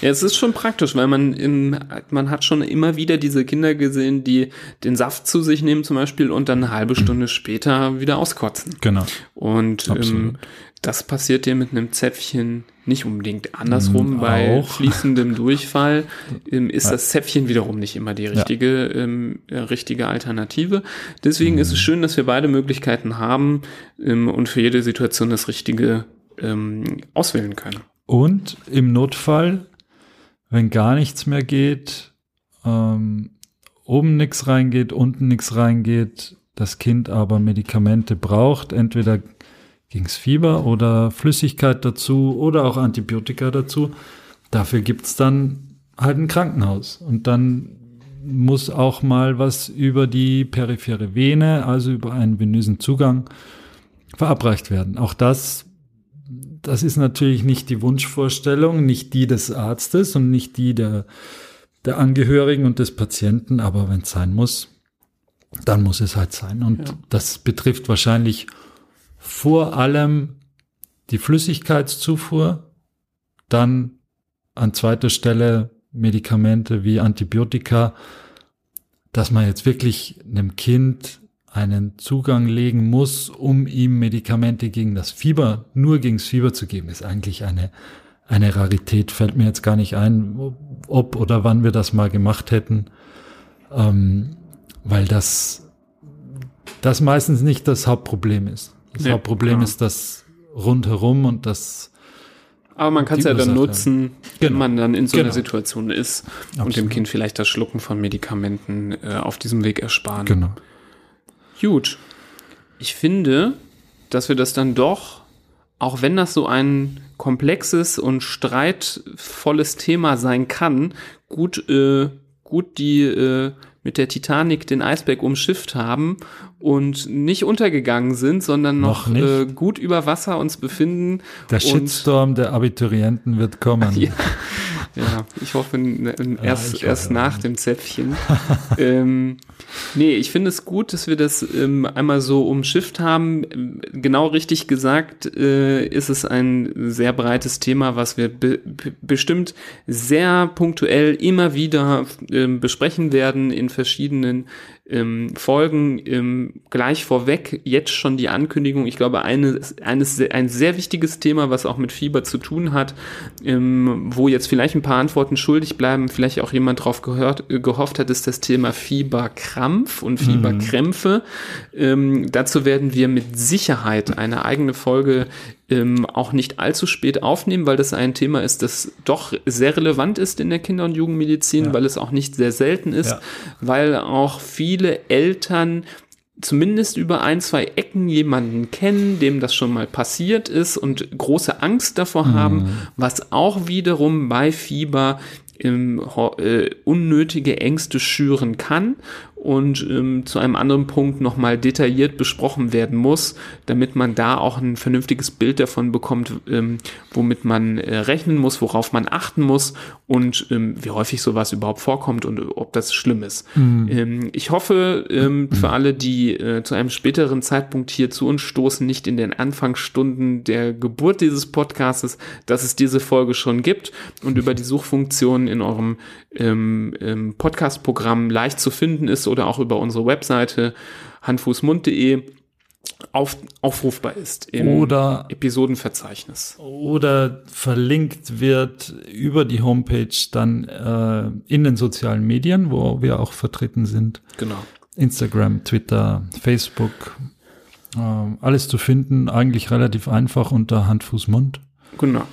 Speaker 1: ja, es ist schon praktisch, weil man im, man hat schon immer wieder diese Kinder gesehen, die den Saft zu sich nehmen zum Beispiel und dann eine halbe Stunde später wieder auskotzen.
Speaker 2: Genau.
Speaker 1: Und ähm. Das passiert dir mit einem Zäpfchen nicht unbedingt andersrum.
Speaker 2: Mm,
Speaker 1: Bei (laughs) fließendem Durchfall ähm, ist das Zäpfchen wiederum nicht immer die richtige, ähm, äh, richtige Alternative. Deswegen
Speaker 2: Mm.
Speaker 1: ist es schön, dass wir beide Möglichkeiten haben ähm, und für jede Situation das Richtige ähm, auswählen können.
Speaker 2: Und im Notfall, wenn gar nichts mehr geht, ähm, oben nichts reingeht, unten nichts reingeht, das Kind aber Medikamente braucht, entweder gegens Fieber oder Flüssigkeit dazu oder auch Antibiotika dazu, dafür gibt's dann halt ein Krankenhaus. Und dann muss auch mal was über die periphere Vene, also über einen venösen Zugang, verabreicht werden. Auch das das ist natürlich nicht die Wunschvorstellung, nicht die des Arztes und nicht die der der Angehörigen und des Patienten, aber wenn es sein muss, dann muss es halt sein. Und
Speaker 1: Ja.
Speaker 2: das betrifft wahrscheinlich vor allem die Flüssigkeitszufuhr, dann an zweiter Stelle Medikamente wie Antibiotika, dass man jetzt wirklich einem Kind einen Zugang legen muss, um ihm Medikamente gegen das Fieber, nur gegen das Fieber zu geben, ist eigentlich eine, eine Rarität. Fällt mir jetzt gar nicht ein, ob oder wann wir das mal gemacht hätten, ähm, weil das, das meistens nicht das Hauptproblem ist. Das
Speaker 1: Nee,
Speaker 2: Hauptproblem
Speaker 1: klar.
Speaker 2: ist das rundherum und das
Speaker 1: Aber man kann es ja dann nutzen, wenn
Speaker 2: Genau.
Speaker 1: man dann in so einer
Speaker 2: Genau.
Speaker 1: Situation ist und
Speaker 2: Absolut.
Speaker 1: dem Kind vielleicht das Schlucken von Medikamenten äh, auf diesem Weg ersparen.
Speaker 2: genau.
Speaker 1: Gut. Ich finde, dass wir das dann doch, auch wenn das so ein komplexes und streitvolles Thema sein kann, gut, äh, gut die äh, mit der Titanic den Eisberg umschifft haben und nicht untergegangen sind, sondern noch,
Speaker 2: Noch.
Speaker 1: Äh, gut über Wasser uns befinden.
Speaker 2: Der Shitstorm der Abiturienten wird kommen. (laughs)
Speaker 1: Ja. Ja, ich hoffe erst,
Speaker 2: ich
Speaker 1: erst nach dem Zäpfchen. (laughs) ähm, nee, ich finde es gut, dass wir das ähm, einmal so umschifft haben. Genau richtig gesagt äh, ist es ein sehr breites Thema, was wir be be- bestimmt sehr punktuell immer wieder ähm, besprechen werden in verschiedenen ähm, Folgen. Ähm, gleich vorweg jetzt schon die Ankündigung. Ich glaube, eine, eines, ein sehr wichtiges Thema, was auch mit Fieber zu tun hat, ähm, wo jetzt vielleicht ein paar Antworten schuldig bleiben, vielleicht auch jemand drauf gehört, äh, gehofft hat, ist das Thema Fieberkrampf und Fieberkrämpfe. Ähm, dazu werden wir mit Sicherheit eine eigene Folge ähm, auch nicht allzu spät aufnehmen, weil das ein Thema ist, das doch sehr relevant ist in der Kinder- und Jugendmedizin,
Speaker 2: Ja.
Speaker 1: weil es auch nicht sehr selten ist,
Speaker 2: Ja.
Speaker 1: weil auch viele Eltern zumindest über ein, zwei Ecken jemanden kennen, dem das schon mal passiert ist und große Angst davor haben, was auch wiederum bei Fieber ähm, äh, unnötige Ängste schüren kann und ähm, zu einem anderen Punkt nochmal detailliert besprochen werden muss, damit man da auch ein vernünftiges Bild davon bekommt, ähm, womit man äh, rechnen muss, worauf man achten muss und ähm, wie häufig sowas überhaupt vorkommt und ob das schlimm ist. Ähm, ich hoffe, ähm, für (clears throat) alle, die äh, zu einem späteren Zeitpunkt hier zu uns stoßen, nicht in den Anfangsstunden der Geburt dieses Podcastes, dass es diese Folge schon gibt und (laughs) über die Suchfunktion in eurem ähm, ähm, Podcast-Programm leicht zu finden ist oder auch über unsere Webseite handfußmund.de auf, aufrufbar ist im
Speaker 2: Oder-
Speaker 1: Episodenverzeichnis.
Speaker 2: Oder verlinkt wird über die Homepage dann äh, in den sozialen Medien, wo wir auch vertreten sind.
Speaker 1: Genau.
Speaker 2: Instagram, Twitter, Facebook. ähm, alles zu finden, eigentlich relativ einfach unter Hand, Fuß, Mund.
Speaker 1: Genau.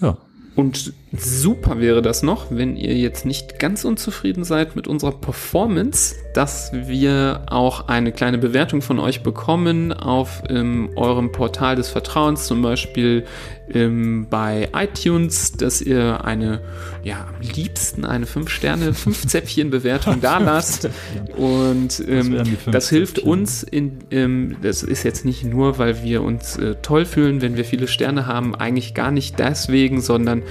Speaker 2: Ja.
Speaker 1: Und super wäre das noch, wenn ihr jetzt nicht ganz unzufrieden seid mit unserer Performance, dass wir auch eine kleine Bewertung von euch bekommen auf ähm, eurem Portal des Vertrauens, zum Beispiel ähm, bei iTunes, dass ihr eine, ja, am liebsten eine 5-Sterne, 5-Zäpfchen-Bewertung (laughs) da lasst. Und ähm,
Speaker 2: fünf
Speaker 1: das hilft
Speaker 2: Zäpfchen.
Speaker 1: uns in, ähm, das ist jetzt nicht nur, weil wir uns äh, toll fühlen, wenn wir viele Sterne haben, eigentlich gar nicht deswegen, sondern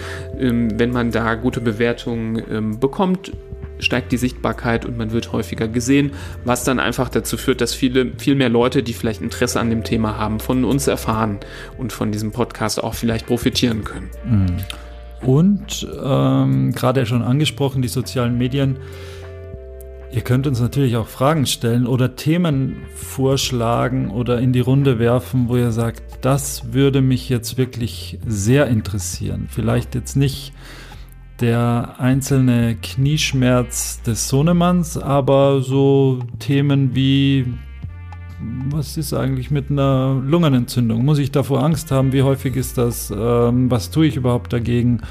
Speaker 1: ähm, wenn man da gute Bewertungen ähm, bekommt, steigt die Sichtbarkeit und man wird häufiger gesehen, was dann einfach dazu führt, dass viele, viel mehr Leute, die vielleicht Interesse an dem Thema haben, von uns erfahren und von diesem Podcast auch vielleicht profitieren können.
Speaker 2: Und ähm, gerade schon angesprochen, die sozialen Medien. Ihr könnt uns natürlich auch Fragen stellen oder Themen vorschlagen oder in die Runde werfen, wo ihr sagt, das würde mich jetzt wirklich sehr interessieren. Vielleicht jetzt nicht der einzelne Knieschmerz des Sohnemanns, aber so Themen wie, was ist eigentlich mit einer Lungenentzündung? Muss ich davor Angst haben? Wie häufig ist das? Ähm, was tue ich überhaupt dagegen?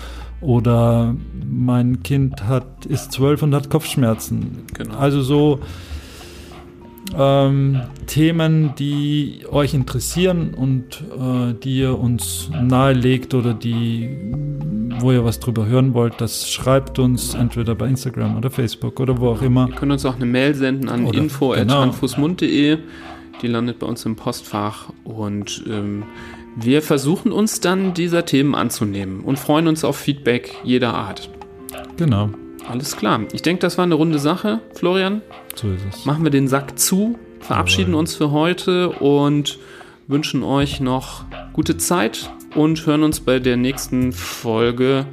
Speaker 2: Oder mein Kind hat, ist zwölf und hat Kopfschmerzen.
Speaker 1: Genau.
Speaker 2: Also so ähm, Themen, die euch interessieren und äh, die ihr uns nahelegt oder die, wo ihr was drüber hören wollt, das schreibt uns entweder bei Instagram oder Facebook oder wo auch immer.
Speaker 1: Ihr könnt uns auch eine Mail senden an info.handfußmund.de.
Speaker 2: genau.
Speaker 1: Die landet bei uns im Postfach und ähm, wir versuchen uns dann dieser Themen anzunehmen und freuen uns auf Feedback jeder Art.
Speaker 2: Genau.
Speaker 1: Alles klar. Ich denke, das war eine runde Sache. Florian,
Speaker 2: So ist es.
Speaker 1: machen wir den Sack zu, verabschieden
Speaker 2: Jawohl.
Speaker 1: uns für heute und wünschen euch noch gute Zeit und hören uns bei der nächsten Folge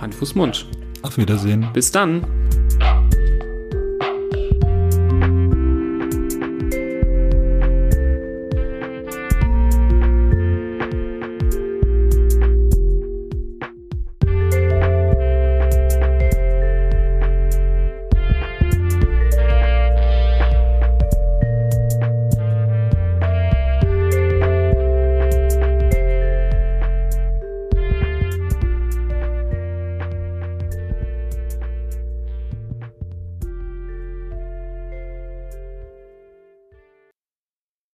Speaker 1: Hand, Fuß, Mund.
Speaker 2: Auf Wiedersehen.
Speaker 1: Bis dann.